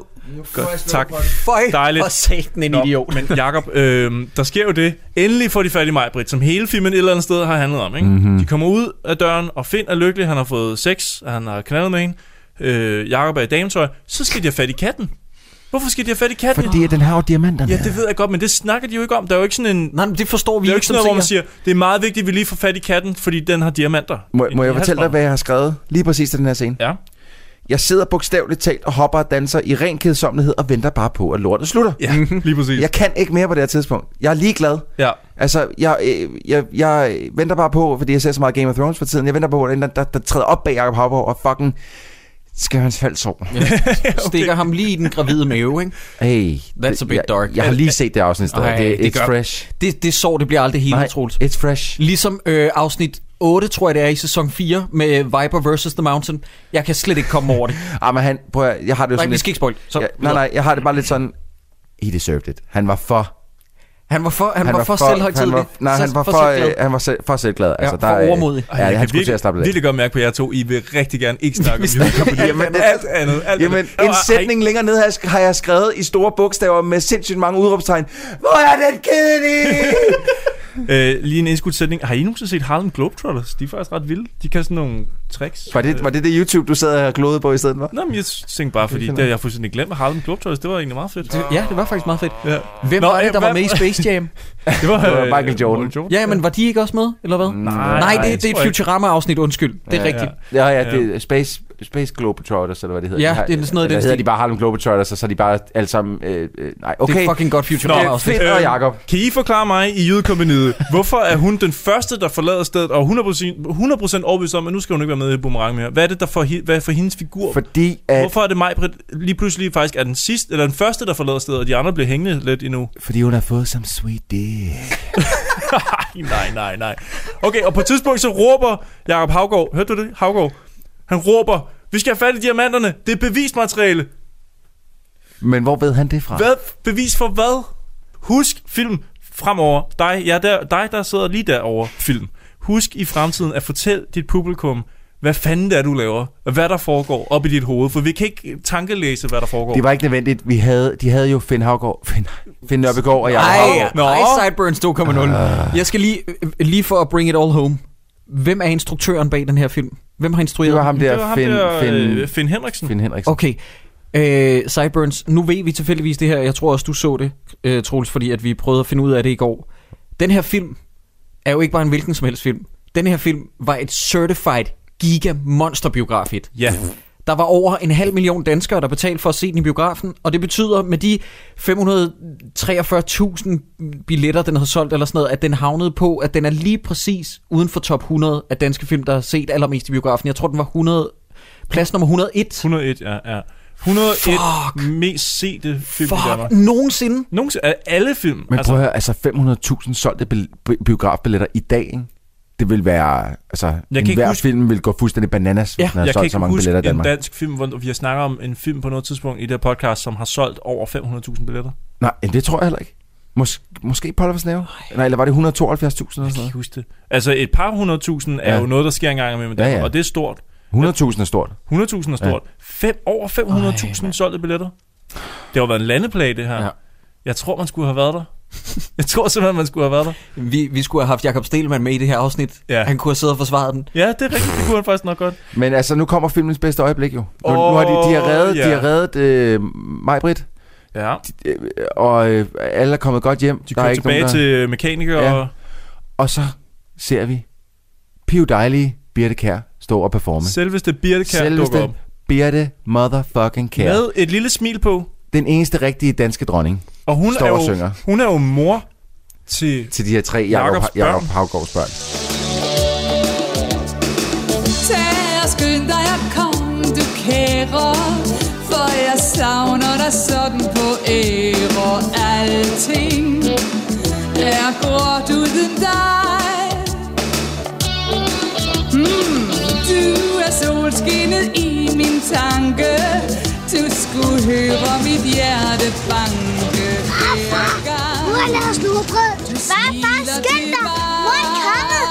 Godt, tak. Føj, Dejligt. for satan en Nå, idiot. Men Jacob, øh, der sker jo det. Endelig får de fat i mig, Britt, som hele filmen et eller andet sted har handlet om. Ikke? Mhm. Mm-hmm. De kommer ud af døren, og Finn er lykkelig. Han har fået sex, og han har knaldet med hende. Øh, Jacob er i dametøj. Så skal de have fat i katten. Hvorfor skal de have fat i katten? fordi den har jo diamanterne. Ja, det ved jeg godt, men det snakker de jo ikke om. Der er jo ikke sådan en... Nej, men det forstår vi Det er jo ikke sådan noget, hvor man siger, det er meget vigtigt, at vi lige får fat i katten, fordi den har diamanter. Må, må jeg fortælle dig, hvad jeg har skrevet lige præcis til den her scene? Ja. Jeg sidder bogstaveligt talt og hopper og danser i ren kedsommelighed og venter bare på, at lortet slutter. Ja, lige præcis. Jeg kan ikke mere på det her tidspunkt. Jeg er ligeglad. Ja. Altså, jeg, øh, jeg, jeg venter bare på, fordi jeg ser så meget Game of Thrones for tiden, jeg venter på, at der, der, der træder op bag Jacob Havborg og fucking skal hans fald sove. Stikker ham lige i den gravide mave, ikke? Hey, That's a bit jeg, dark. Jeg har lige set det afsnit. Ej, Det, det it's gør- fresh. Det, det sår, det bliver aldrig hele, Nej, Troels. it's fresh. Ligesom øh, afsnit 8, tror jeg det er, i sæson 4, med Viper vs. The Mountain. Jeg kan slet ikke komme over det. Ah, men han, prøv at, jeg har det jo Nej, sådan vi lidt- skal ikke spoil. Så, ja, nej, nej, jeg har det bare lidt sådan, he deserved it. Han var for... Han var for, han var for selvhøjtidelig. han var, Nej, han var for, for for, øh, han var selv, for selvglad. Altså, for der, øh, overmodig. Ja, jeg han kan skulle til at slappe lidt af. virkelig godt mærke på jer to. I vil rigtig gerne ikke snakke om jul. Jamen, det- alt andet. Alt Jamen, andet. en sætning længere ned har jeg, har jeg skrevet i store bogstaver med sindssygt mange udråbstegn. Hvor er den kedelige? Øh, lige en indskudsætning. Har I nogensinde set Harlem Globetrotters? De er faktisk ret vilde. De kan sådan nogle tricks. var, det, var det det YouTube, du sad og glodede på i stedet for? Nå, men jeg tænkte bare, fordi Det det, jeg fuldstændig glemt, at Harlem Globetrotters, det var egentlig meget fedt. Det, ja, det var faktisk meget fedt. Ja. Hvem Nå, var det, der var med i Space Jam? Det var, Det var øh, Michael Jordan. Ja, men var de ikke også med, eller hvad? Nej, Nej, nej, det, det er et. Futurama-afsnit, undskyld. Det er Ja, rigtigt. Ja, ja, det er Space, Space Globetrotters, eller hvad det hedder. Ja, De har- det er sådan noget eller den hedder de bare Harlem Globetrotters, og så er de bare alle sammen... Øh, øh, nej, okay. Det er fucking godt Nå, Futurama-afsnit. Finn og Jacob. Kan I forklare mig i jydekompaniet, hvorfor er hun den første, der forlader stedet, og 100%, 100% overbevist om, at nu skal hun ikke være med i Boomerang mere? Hvad er det, der for, hvad er for hendes figur? Fordi at, Hvorfor er det mig, lige pludselig faktisk er den sidste, eller den første, der forlader stedet, og de andre bliver hængende lidt endnu? fordi hun har fået som sweet dick. nej, nej, nej. Okay, og på et tidspunkt så råber Jacob Havgård, hørte du det? Havgård. Han råber, vi skal have fat i diamanterne, det er bevismateriale. Men hvor ved han det fra? Hvad? Bevis for hvad? Husk film fremover. Dig, ja, der, dig, der sidder lige derovre, film. Husk i fremtiden at fortælle dit publikum, hvad fanden det er, du laver, og hvad der foregår op i dit hoved, for vi kan ikke tankelæse, hvad der foregår. Det var ikke nødvendigt. Vi havde, de havde jo Finn Havgård, Finn, Finn Nørbegaard og jeg. Ej, Nå. ej, Sideburns 2.0. Jeg skal lige, øh, lige for at bring it all home. Hvem er instruktøren bag den her film? Hvem har instrueret Det var ham der, det var ham Finn, der, Finn, øh, Finn Henriksen. Finn Henriksen. Okay. Øh, Sideburns, nu ved vi tilfældigvis det her. Jeg tror også, du så det, øh, Troels, fordi at vi prøvede at finde ud af det i går. Den her film er jo ikke bare en hvilken som helst film. Den her film var et certified giga monster biografhit. Ja. Der var over en halv million danskere, der betalte for at se den i biografen, og det betyder med de 543.000 billetter, den har solgt eller sådan noget, at den havnede på, at den er lige præcis uden for top 100 af danske film, der har set allermest i biografen. Jeg tror, den var 100, plads nummer 101. 101, ja, ja. 101 Fuck. mest sete film i Fuck, Danmark. nogensinde. Nogensinde, af alle film. Men prøv at høre, altså 500.000 solgte bi- bi- biografbilletter i dag, ikke? Det vil være, altså, kan en ikke hver huske- film vil gå fuldstændig bananas, hvis Ja, den havde jeg kan solgt så mange billetter i en Danmark. dansk film, hvor vi har snakket om en film på noget tidspunkt i det her podcast, som har solgt over 500.000 billetter. Nej, det tror jeg heller ikke. Mås- måske Polver Snæve? Nej, eller var det 172.000 eller sådan Jeg kan noget? huske det. Altså et par hundredtusind er Ja. jo noget, der sker engang imellem, Ja, ja. og det er stort. 100.000 er stort. 100.000 er stort. Fem, over 500.000 solgte billetter. Det har været en landeplage, det her. Ja. Jeg tror, man skulle have været der. Jeg tror simpelthen, man skulle have været der. Vi, vi skulle have haft Jakob Stelman med i det her afsnit. Ja. Han kunne have siddet og forsvaret den. Ja, det er rigtigt. Det kunne han faktisk nok godt. Men altså, nu kommer filmens bedste øjeblik jo. Nu, Åh, nu har de, de har reddet, ja. de har reddet øh, mig, Britt, Ja. øh, og øh, alle er kommet godt hjem. De kører tilbage der... til mekanikere Ja. og... Og så ser vi Pio dejlige Birte Kær stå og performe. Selveste Birte dukker Selveste op. Birte motherfucking Kær. Med et lille smil på. Den eneste rigtige danske dronning Og hun står er, og jo, synger. hun er jo mor til... til de her tre Jakob. Jakob Havgårds børn. Tag og skynd dig at komme, du kære For jeg savner dig sådan på ære Alting. Er gråt uden dig. Mm, Du er solskinnet i min tanke. Du skulle høre mit hjerte banke hver gang Nu har lavet snobrød. Hvad far? Skynd dig. Mor er kommet.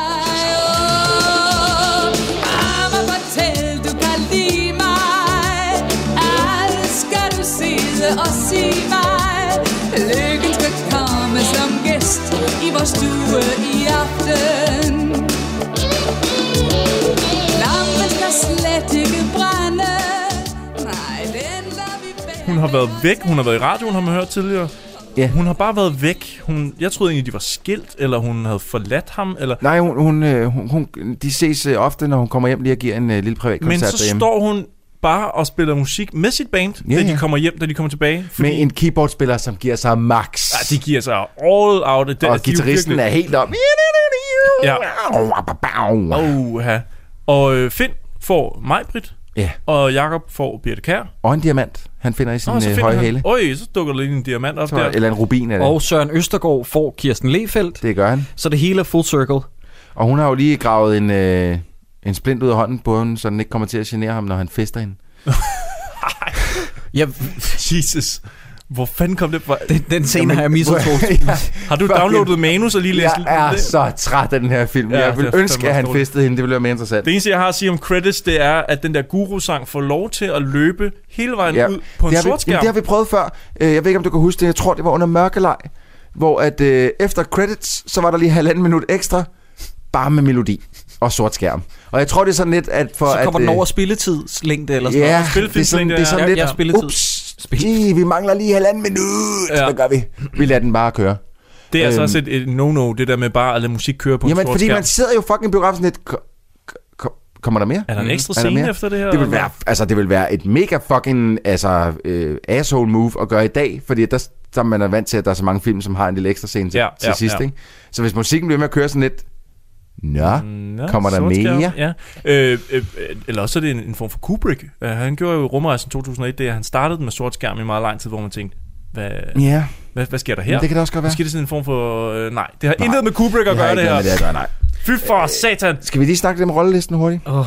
Mamma, fortæl, du kan lide mig skal du sidde og sige mig Lykken skal komme som gæst I vores stue i aften Lampen skal slet ikke brænde Nej, den lader vi Hun har været væk. Hun har været i radioen, har man hørt tidligere. Ja. Hun har bare været væk. Hun, jeg troede egentlig, de var skilt, eller hun havde forladt ham. Eller... Nej, hun, hun, øh, hun, hun, de ses øh, ofte, når hun kommer hjem lige og giver en øh, lille privat Men koncert så derhjemme. står hun bare og spiller musik med sit band, Ja, da de ja. kommer hjem, da de kommer tilbage. Med en keyboardspiller, som giver sig max. Ja, de giver sig all out. Det, og guitaristen er helt op. Ja. Oh, ja. Og øh, Finn får Majbrit, Ja. og Jakob får Birte Kær. Og en diamant, han finder i sin Nå, så øh, finder høje han, hale. Øj, så dukker der lige en diamant op Tror der. Eller en rubin er det. Og Søren Østergaard får Kirsten Lefeldt. Det gør han. Så det hele er full circle. Og hun har jo lige gravet en, øh, en splint ud af hånden på hende, så den ikke kommer til at genere ham, når han fester hende. Ja, Jesus. Hvor fanden kom det fra? den, den scene har jeg Troels. Ja. Har du downloadet manus og lige læst Jeg er det? så træt af den her film. Ja, jeg vil ønske, at han festede hende. Det ville være mere interessant. Det eneste, jeg har at sige om credits, det er, at den der guru-sang får lov til at løbe hele vejen ja. ud på en det har, sort vi, skærm. jamen, det har vi prøvet før. Øh, Jeg ved ikke, om du kan huske det. Jeg tror, det var under mørkelej. Hvor at øh, efter credits, så var der lige halvanden minut ekstra. Bare med melodi og sort skærm. Og jeg tror, det er sådan lidt, at for Så kommer at... den øh, over spilletidslængde eller sådan Ja, noget. det er sådan, det er sådan ja. lidt... Ja, spilletid. Ups, Gee, vi mangler lige halvanden minut. Ja. Hvad gør vi? Vi lader den bare køre. Det er altså Øhm. også et, et no-no, det der med bare at lade musik køre på en Jamen, sort fordi skærm. man sidder jo fucking i biografen lidt... ko- ko- Kommer der mere? Er der en ekstra scene mere? efter det her? Det vil være, altså, det vil være et mega fucking altså, øh, asshole move at gøre i dag, fordi der, der man er vant til, at der er så mange film, som har en lille ekstra scene til, Ja, til ja, sidst. ja. Ikke? Så hvis musikken bliver med at køre sådan lidt, Nå, Nå, kommer der mere? Ja. Øh, øh, øh, eller også er det en, en form for Kubrick. Uh, han gjorde jo rumrejsen 2001, det er, han startede med sort skærm i meget lang tid, hvor man tænkte, hvad, Ja, hvad, hvad sker der her? Men det kan det også godt være. Måske det sådan en form for... Øh, nej, det har nej, intet med Kubrick at det gøre, det her. med det at gøre, nej. Fy for satan! Skal vi lige snakke lidt om rollelisten hurtigt? Oh,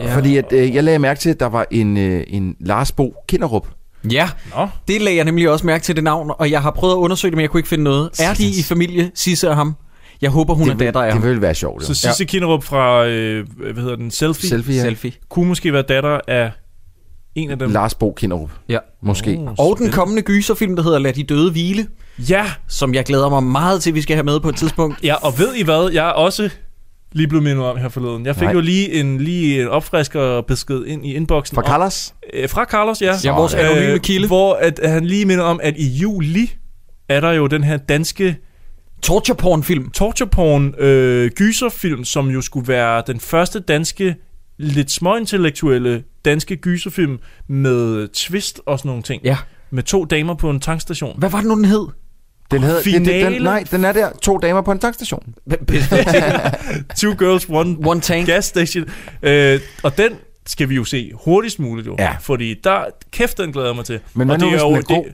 ja. Fordi at, øh, jeg lagde mærke til, at der var en, øh, en Lars Bo Kinderup. Ja, Nå. det lagde jeg nemlig også mærke til det navn, og jeg har prøvet at undersøge det, men jeg kunne ikke finde noget. Er de i familie, Sisse og ham? Jeg håber, hun Det er datter af det ham. vil være sjovt, Så Sisse ja. Kinderup fra, øh, hvad hedder den, Selfie, Selfie, ja. Selfie. kunne måske være datter af en af dem. Lars Bo Kinderup. Ja. Måske. Oh, Og den kommende gyserfilm, der hedder Lad de døde hvile, Ja, som jeg glæder mig meget til, vi skal have med på et tidspunkt. ja, og ved I hvad, jeg er også lige blevet mindet om her forleden. Jeg fik Nej. jo lige en, lige en opfrisker besked ind i inboxen. Fra om- Carlos? Øh, fra Carlos, ja. Ja, vores anonyme kilde. Hvor at, at han lige minder om, at i juli er der jo den her danske Torture porn-film. torture porn øh, gyserfilm, som jo skulle være den første danske, lidt småintellektuelle danske gyserfilm med twist og sådan nogle ting. Ja. Med to damer på en tankstation. Hvad var det nu, den hed? Den hedder, det, det, Finale. den, nej, den er der. To damer på en tankstation. Two girls, one, One tank. gas station. Øh, og den skal vi jo se hurtigst muligt jo. Ja. Fordi der, kæft, den glæder jeg mig til. Men og hvad nu, hvis den er god? det,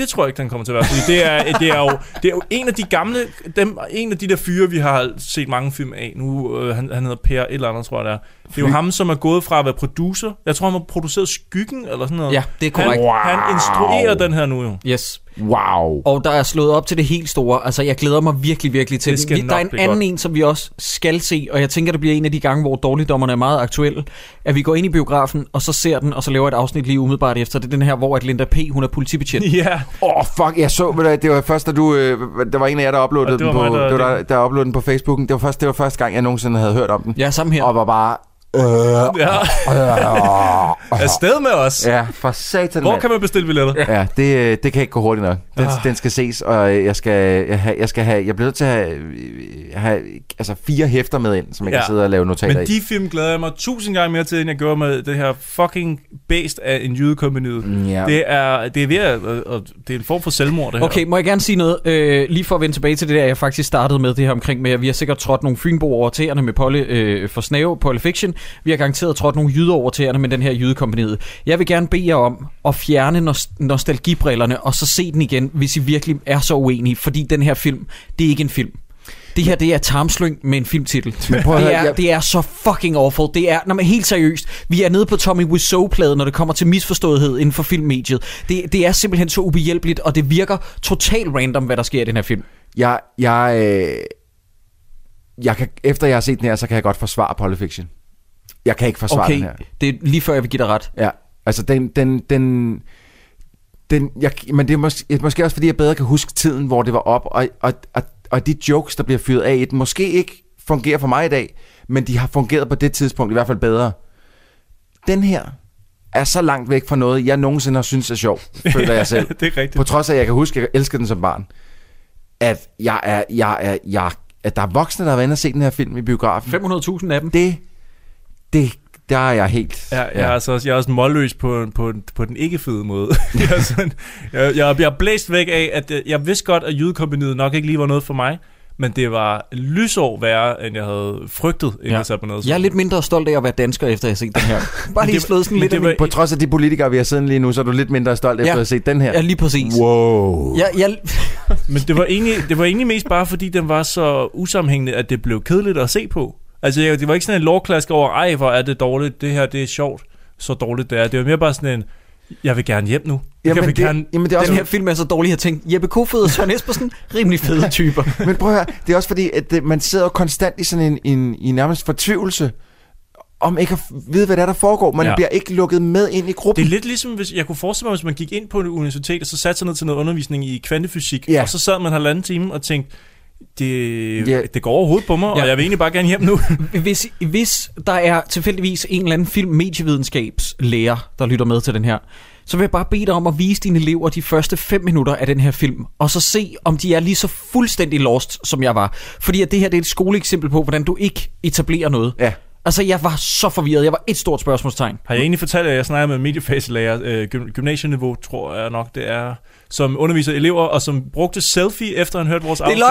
det tror jeg ikke, den kommer til at være. Fordi det er, det er, jo, det er jo en af de gamle, dem, en af de der fyre, vi har set mange film af. Nu, øh, han, han hedder Per et eller andet, tror jeg det er. Det er jo ham, som er gået fra at være producer. Jeg tror, han har produceret Skyggen, eller sådan noget. Ja, det er korrekt. Han, Wow. han instruerer den her nu jo. Yes. Wow. Og der er slået op til det helt store. Altså, jeg glæder mig virkelig, virkelig til Det den. skal Vi- Der er en anden godt. en, som vi også skal se, og jeg tænker, det bliver en af de gange, hvor dårligdommerne er meget aktuelle. At vi går ind i biografen, og så ser den, og så laver et afsnit lige umiddelbart efter. Det er den her, hvor at Linda P., hun er politibetjent. Ja, Åh, oh, fuck, jeg så, ved du, det var først, da du, øh, der var en af jer, der uploadede den på, mig, der- det var der, der uploadede den på Facebooken. Det var, først, det var første gang, jeg nogensinde havde hørt om den. Ja, sammen her. Og var bare, øh, ja. Afsted med os. ja, for satan, Hvor mand. kan man bestille billetter? Ja, det, øh, det kan ikke gå hurtigt nok. Den, Ah. den skal ses, og jeg skal, jeg, have, jeg skal have, jeg bliver nødt til at have, have altså fire hæfter med ind, som jeg ja. Kan sidde og lave notater Men i. de film glæder jeg mig tusind gange mere til, end jeg gjorde med det her fucking bæst af en jydekompaniet. Mm, ja. Det er, det er ved at, og- det er en form for selvmord, det her. Okay, må jeg gerne sige noget? Øh, lige for at vende tilbage til det der, jeg faktisk startede med det her omkring med, at vi har sikkert trådt nogle fynboer over tæerne med Polle øh, for Snave, Polle Fiction. Vi har garanteret trådt nogle jyder over tæerne med den her jydekompaniet. Jeg vil gerne bede jer om at fjerne nos- nostalgibrillerne, og så se den igen, hvis I virkelig er så uenige, fordi den her film, det er ikke en film. Det her, det er tarmslyng med en filmtitel. Men prøv at det, høre, er, jeg- det er så fucking awful. Det er, når man helt seriøst, vi er nede på Tommy Wiseau-pladen, når det kommer til misforståethed inden for filmmediet. Det, det er simpelthen så ubehjælpeligt, og det virker totalt random, hvad der sker i den her film. Jeg, jeg, øh, jeg kan, efter jeg har set den her, så kan jeg godt forsvare Pulp Fiction. Jeg kan ikke forsvare Okay, den her. det er lige før, jeg vil give dig ret. Ja, altså den, den, den, den jeg, men det er måske, måske også fordi, jeg bedre kan huske tiden, hvor det var op, og, og, og, og de jokes, der bliver fyret af i den, måske ikke fungerer for mig i dag, men de har fungeret på det tidspunkt i hvert fald bedre. Den her er så langt væk fra noget, jeg nogensinde har syntes er sjov, føler jeg selv. det er rigtigt. På trods af, at jeg kan huske, at jeg elskede den som barn. At jeg er, jeg er, jeg, at der er voksne, der har været inde og set den her film i biografen. 500.000 af dem. Det, det, der er jeg helt... Ja, jeg, er altså også, jeg er også målløs på, på, på den ikke fede måde. jeg, er sådan, jeg, jeg bliver blæst væk af, at øh, jeg vidste godt, at jydekompaniet nok ikke lige var noget for mig, men det var lysår værre, end jeg havde frygtet, inden ja. jeg satte mig ned. Jeg er lidt mindre stolt af at være dansker, efter jeg har set den her. Bare lige slået sådan lidt det af var- min- På trods af de politikere, vi har siddende lige nu, så er du lidt mindre stolt efter Ja. at have set den her. Ja, lige præcis. Wow. Jeg, jeg, Men det var, egentlig, det var egentlig mest bare, fordi den var så usammenhængende, at det blev kedeligt at se på. Altså, jeg- det var ikke sådan en lovklask over, ej, hvor er det dårligt, det her, det er sjovt, så dårligt det er. Det var mere bare sådan en, jeg vil gerne hjem nu. Jeg Jamen, vil det- gerne, jamen, det er også- den her film er så dårlig, at jeg tænkte, Jeppe Kofod og Søren Espersen, rimelig fede typer. Men prøv at høre, det er også fordi, at det, man sidder jo konstant i sådan en, en i nærmest fortvivlelse, om ikke at vide, hvad der, er, der foregår. Man Ja. bliver ikke lukket med ind i gruppen. Det er lidt ligesom, hvis jeg kunne forestille mig, hvis man gik ind på et universitet, og så satte sig ned til noget undervisning i kvantefysik, Ja. og så sad man halvanden time og tænkte, det, Ja. det går overhovedet på mig, Ja. og jeg vil egentlig bare gerne hjem nu. Hvis, hvis der er tilfældigvis en eller anden film medievidenskabslærer, der lytter med til den her, så vil jeg bare bede dig om at vise dine elever de første fem minutter af den her film, og så se, om de er lige så fuldstændig lost, som jeg var. Fordi at det her det er et skoleeksempel på, hvordan du ikke etablerer noget. Ja. Altså, jeg var så forvirret. Jeg var et stort spørgsmålstegn. Har jeg egentlig fortalt, at jeg snakker med en mediefacelærer, øh, gym- gymnasieniveau, tror jeg nok det er, som underviser elever, og som brugte selfie, efter han hørte vores afsnit,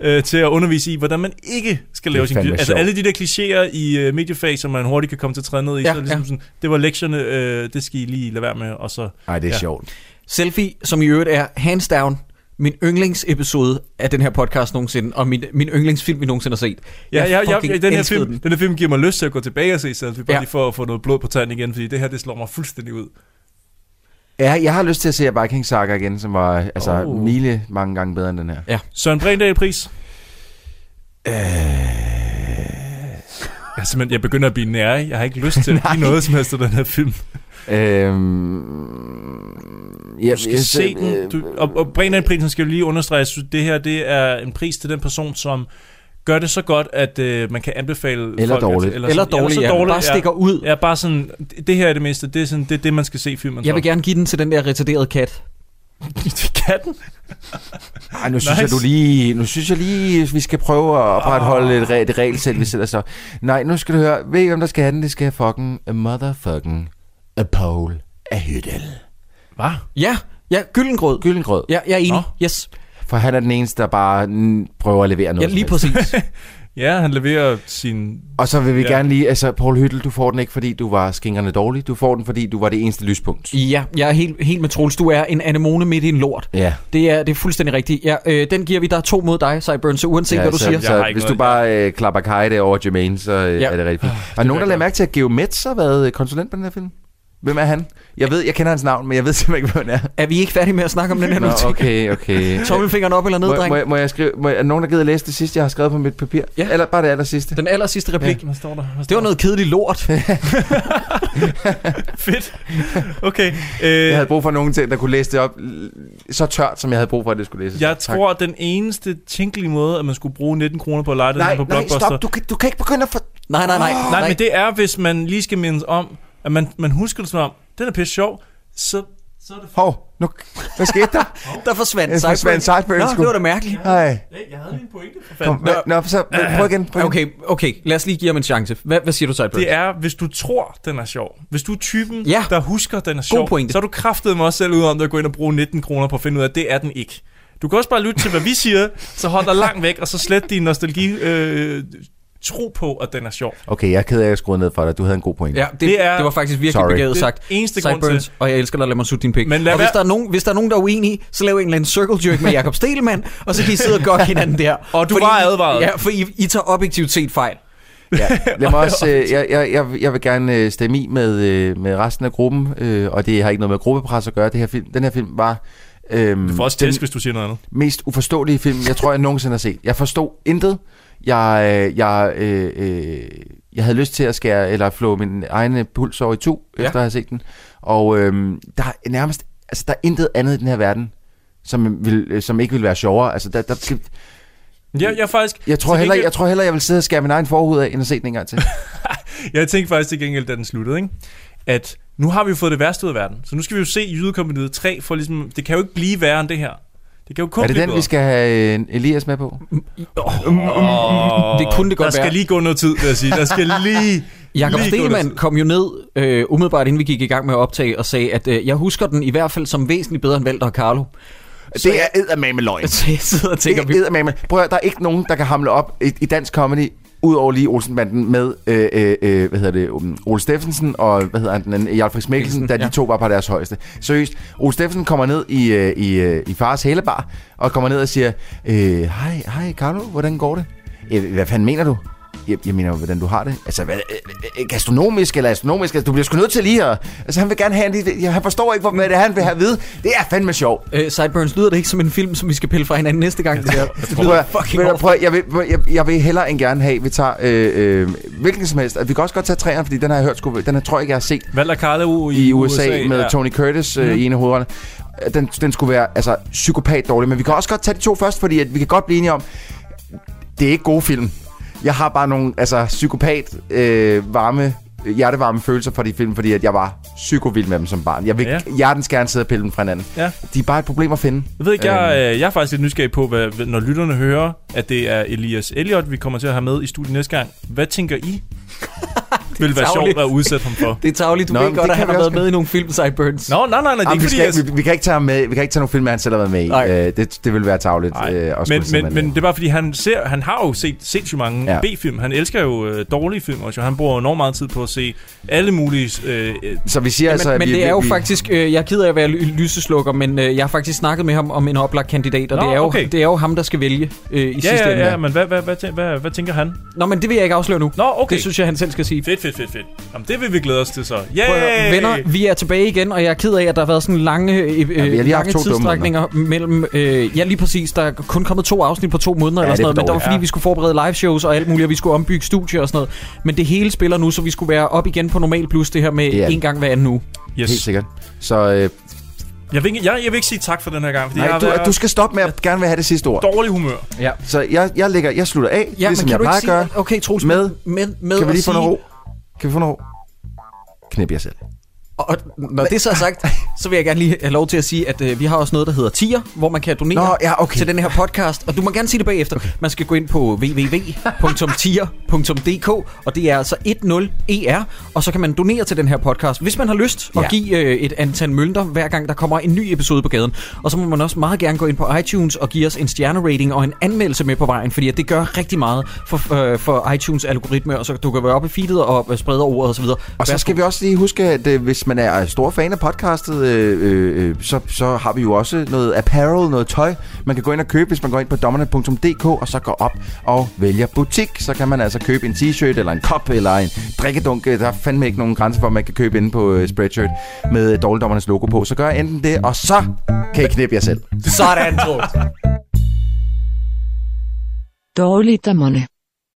øh, til at undervise i, hvordan man ikke skal lave sin Altså sjovt. alle de der klichéer i øh, mediefag, som man hurtigt kan komme til at træde ned i, Ja, så er det ligesom ja. sådan, det var lektierne, øh, det skal I lige lade være med, og så... Nej, det er ja. sjovt. Selfie, som i øvrigt er hands down min yndlingsepisode af den her podcast nogensinde, og min, min yndlingsfilm, vi nogensinde har set. Ja, ja, ja, fucking den, her film, den. den her film giver mig lyst til at gå tilbage og se selfie, bare Ja. ja. lige for at få noget blod på tanden igen, fordi det her, det slår mig fuldstændig ud. Ja, jeg har lyst til at se Viking Saga igen, som var altså Oh. mile mange gange bedre end den her. Ja. Søren Brindahl pris. Jeg, simpelthen, jeg begynder at blive nær. Jeg har ikke lyst til at give noget som helst af den her film. Øhm, ja, Du skal se den. Du, og, og Brennan-prisen skal jo lige understrege, at det her det er en pris til den person, som gør det så godt, at øh, man kan anbefale Eller folk, dårligt. At, Eller sådan- dårligt, så ja. Bare stikker ud. Ja, bare sådan, det her er det mindste. Det er, sådan, det, er det, man skal se filmen Jeg vil for. gerne give den til den der retarderede kat. Katten? Ej, nu synes Nice. jeg du lige, nu synes jeg lige, vi skal prøve at opretholde et, re- et regelsæt, vi sætter så. Nej, nu skal du høre, ved I, hvem der skal have den? Det skal have fucking motherfucking a Paul af Hyttel. Hvad? Ja, ja, Gyllengrød. Gyllengrød. Ja, jeg er enig. Nå. Yes. For han er den eneste, der bare prøver at levere noget. Ja, lige præcis. Ja, han leverer sin... Og så vil vi Ja. gerne lige, altså Paul Hyttel, du får den ikke, fordi du var skingerne dårlig. Du får den, fordi du var det eneste lyspunkt. Ja, jeg er helt, helt med Troels. Du er en anemone midt i en lort. Ja. Det er, det er fuldstændig rigtigt. Ja, øh, den giver vi. Der er to mod dig, Cyburn, så uanset ja, hvad du så, siger. Så, ikke hvis noget- du bare øh, klapper kajde over Jermaine, så øh, Ja. er det rigtig fint. Ah, Og nogen, der jeg mærke til, at Geo Metz har været øh, konsulent på den her film? Hvem er han? Jeg ved, jeg kender hans navn, men jeg ved simpelthen ikke, hvem han er. Er vi ikke færdige med at snakke om den her nu? okay, okay. Tommelfingeren op eller ned, Må, dreng. må, jeg- må jeg skrive, må, jeg- er nogen, der gider at læse det sidste, jeg har skrevet på mit papir? Ja. Eller bare det aller sidste? Den aller sidste replik. Hvad står der? Hvad Det står var noget kedeligt lort. Fedt. Okay. Øh, Jeg havde brug for nogen til, der kunne læse det op så tørt, som jeg havde brug for, at det skulle læses. Jeg Tak. tror, at den eneste tænkelige måde, at man skulle bruge 19 kroner på at lege den her Nej, på nej, Blockbuster... stop. Du kan, du kan ikke begynde at få... Nej, nej, nej. Nej, men det er, hvis man lige skal mindes om, at man, man husker det som om, den er pisse sjov, så, så er det... Hov, nu, hvad skete der? Der forsvandt Cyburn. forsvandt Cyburn, Nå, det var da mærkeligt. Hej. Jeg havde min pointe for Kom, fanden. nå, nå, så prøv igen. Prøv. Okay, okay. Lad os lige give ham en chance. Hvad, hvad siger du, Cyburn? Det er, hvis du tror, den er sjov. Hvis du er typen, Ja. der husker, den er sjov, så er du kraftet mig også selv ud om det at gå ind og bruge 19 kroner på at finde ud af, at det er den ikke. Du kan også bare lytte til, hvad vi siger, så hold dig langt væk, og så slet din nostalgi øh, tro på, at den er sjov. Okay, jeg er ked af, at jeg skruede ned for dig. Du havde en god point. Ja, det, Det det, er- det var faktisk virkelig Sorry. begavet Det sagt. eneste grund Sideburns, til- og jeg elsker dig, lad mig sutte din pik. Men og hvis der, er nogen, hvis der er nogen, der er uenige, så lav en eller anden circle jerk med Jakob Stelmann, og så kan I sidde og godt hinanden der. Og du Fordi var advaret. Ja, for I, I tager objektivt set fejl. Ja. Lad mig også, øh, jeg, jeg, jeg, jeg vil gerne øh, stemme i med, øh, med resten af gruppen, øh, og det har ikke noget med gruppepres at gøre. Det her film, den her film var øh, Du får også den tæsk, hvis du siger noget andet. mest uforståelige film, jeg tror, jeg nogensinde har set. Jeg forstod intet. Jeg, øh, jeg, øh, øh, jeg havde lyst til at skære, eller flå min egne puls over i to, Ja. ja. efter at have set den. Og øh, der er nærmest, altså der er intet andet i den her verden, som, vil, øh, som ikke vil være sjovere. Altså der, der, Jeg, jeg, er faktisk, jeg, tror heller, gengæld- jeg tror heller, jeg vil sidde og skære min egen forhud af, end at se den en gang til. Jeg tænkte faktisk til gengæld, da den sluttede, ikke? at nu har vi jo fået det værste ud af verden. Så nu skal vi jo se Jydekompaniet 3, for ligesom, det kan jo ikke blive værre end det her. Det kan jo kun er det den, bedre. vi skal have øh, Elias med på? Oh, Det kunne det godt Der skal være. lige gå noget tid, vil jeg sige. Der skal lige... Jakob tid. kom jo ned øh, umiddelbart, inden vi gik i gang med at optage, og sagde, at øh, jeg husker den i hvert fald som væsentligt bedre end Walter og Carlo. Det er eddermame løgn. Så jeg sidder og tænker, Det er eddermame. Prøv at, der er ikke nogen, der kan hamle op i, i dansk comedy, udover lige Olsenbanden med, øh, øh, øh, hvad hedder det, um, Ole Steffensen og, hvad hedder han, den anden, Jarl Mikkelsen, da de ja. to var på deres højeste. Seriøst, Ole Steffensen kommer ned i, øh, i, øh, i fars hælebar, og kommer ned og siger, øh, hej, hej Carlo, hvordan går det? "Øh, Hvad fanden mener du? Jeg, jeg mener hvordan du har det. Altså, hvad, øh, øh, gastronomisk eller astronomisk? Altså, du bliver sgu nødt til lige at... Altså, han vil gerne have en lille... Han forstår ikke, hvad det er, han vil have at vide. Det er fandme sjovt. øh, Sideburns lyder det ikke som en film, som vi skal pille fra hinanden næste gang. Det, her. det lyder fucking prøv, prøv, jeg, vil, jeg, jeg vil hellere end gerne have, at vi tager øh, øh, hvilken som helst. At vi kan også godt tage træerne, fordi den har jeg hørt, sgu, den har, tror jeg ikke, jeg har set Walter Carlo i, i USA, USA med ja. Tony Curtis øh, Mhm. i en af hovederne. Den, den skulle være altså, psykopat dårlig, men vi kan også godt tage de to først, fordi at vi kan godt blive enige om, det er ikke gode film. Jeg har bare nogle altså, psykopat øh, varme hjertevarme følelser for de film, fordi at jeg var psykovild med dem som barn. Jeg vil Ja. hjertens gerne sidde og pille dem fra hinanden. Ja. De er bare et problem at finde. Jeg ved ikke, Øhm. jeg, øh, jeg er faktisk lidt nysgerrig på, hvad, hvad- når lytterne hører, at det er Elias Elliot, vi kommer til at have med i studiet næste gang. Hvad tænker I? vil være sjovt at udsætte ham for? Det er tageligt. Du Nå, ved godt, at han har været med i nogle film, Sideburns. Nå, nej, nej, nej, det er ikke vi, fordi, skal, jeg... vi, vi, kan ikke tage ham med, vi kan ikke tage nogle film, han selv har været med i. Nej. Øh, det, det vil være tavligt. Nej, Øh, men, men, men det er bare fordi, han, ser, han har jo set sindssygt mange Ja. B-film. Han elsker jo øh, dårlige film også. og Han bruger enormt meget tid på at se alle mulige... Øh, Så vi siger Ja, altså, men, men vi, det er jo vi, faktisk, øh, jeg er ked af at være ly- lyseslukker, men øh, jeg har faktisk snakket med ham om en oplagt kandidat, og Nå, det, er jo, okay. det er jo ham, der skal vælge øh, i ja, sidste ja, ende. ja, men hvad, hvad, hvad, hvad, hvad tænker han? Nå, men det vil jeg ikke afsløre nu. Nå, okay. Det synes jeg, han selv skal sige. Fedt, fedt, fedt, fedt. Jamen, det vil vi glæde os til så. Yay! Prøv venner, vi er tilbage igen, og jeg er ked af, at der har været sådan lange, øh, Ja, vi haft lange tidsstrækninger mellem... Øh, ja, lige præcis. Der er kun kommet to afsnit på to måneder Ja, eller er sådan noget, men det var fordi, Ja. vi skulle forberede live shows og alt muligt, og vi skulle ombygge studier og sådan noget. Men det hele spiller nu, så vi skulle være op igen på normal plus det her med er en gang hver anden uge. Yes. Helt sikkert. Så øh, Jeg vil, ikke, jeg, jeg vil ikke sige tak for den her gang, fordi jeg nej, har du, været du skal stoppe med at gerne vil have det sidste ord. dårlig humør. Ja. Så jeg, jeg, lægger, jeg slutter af, Ja, ligesom men jeg plejer ikke at sige... gøre. Okay, Troels, Med- med, med Kan vi at lige få noget sige- ro? Kan vi få noget? Knip jer selv. Og når det så er sagt, så vil jeg gerne lige have lov til at sige, at øh, vi har også noget, der hedder Tier, hvor man kan donere Nå, ja, okay. til den her podcast. Og du må gerne sige det bagefter. Okay. Man skal gå ind på www.tier.dk, og det er altså 10ER, og så kan man donere til den her podcast, hvis man har lyst at Ja. give øh, et antal mønter, hver gang der kommer en ny episode på gaden. Og så må man også meget gerne gå ind på iTunes og give os en stjernerating og en anmeldelse med på vejen, fordi det gør rigtig meget for, øh, for iTunes algoritme, og så du kan være oppe i feedet og øh, sprede ordet osv. Og så skal vi også lige huske, at øh, hvis man er stor fan af podcastet, øh, øh, øh, så, så har vi jo også noget apparel, noget tøj, man kan gå ind og købe, hvis man går ind på dommerne.dk, og så går op og vælger butik. Så kan man altså købe en t-shirt, eller en kop, eller en drikkedunk. Der er fandme ikke nogen grænse for, hvad man kan købe inde på øh, Spreadshirt med Dårligdommernes logo på. Så gør enten det, og så kan I knippe jer selv. Sådan, Troels. Dårligdommerne.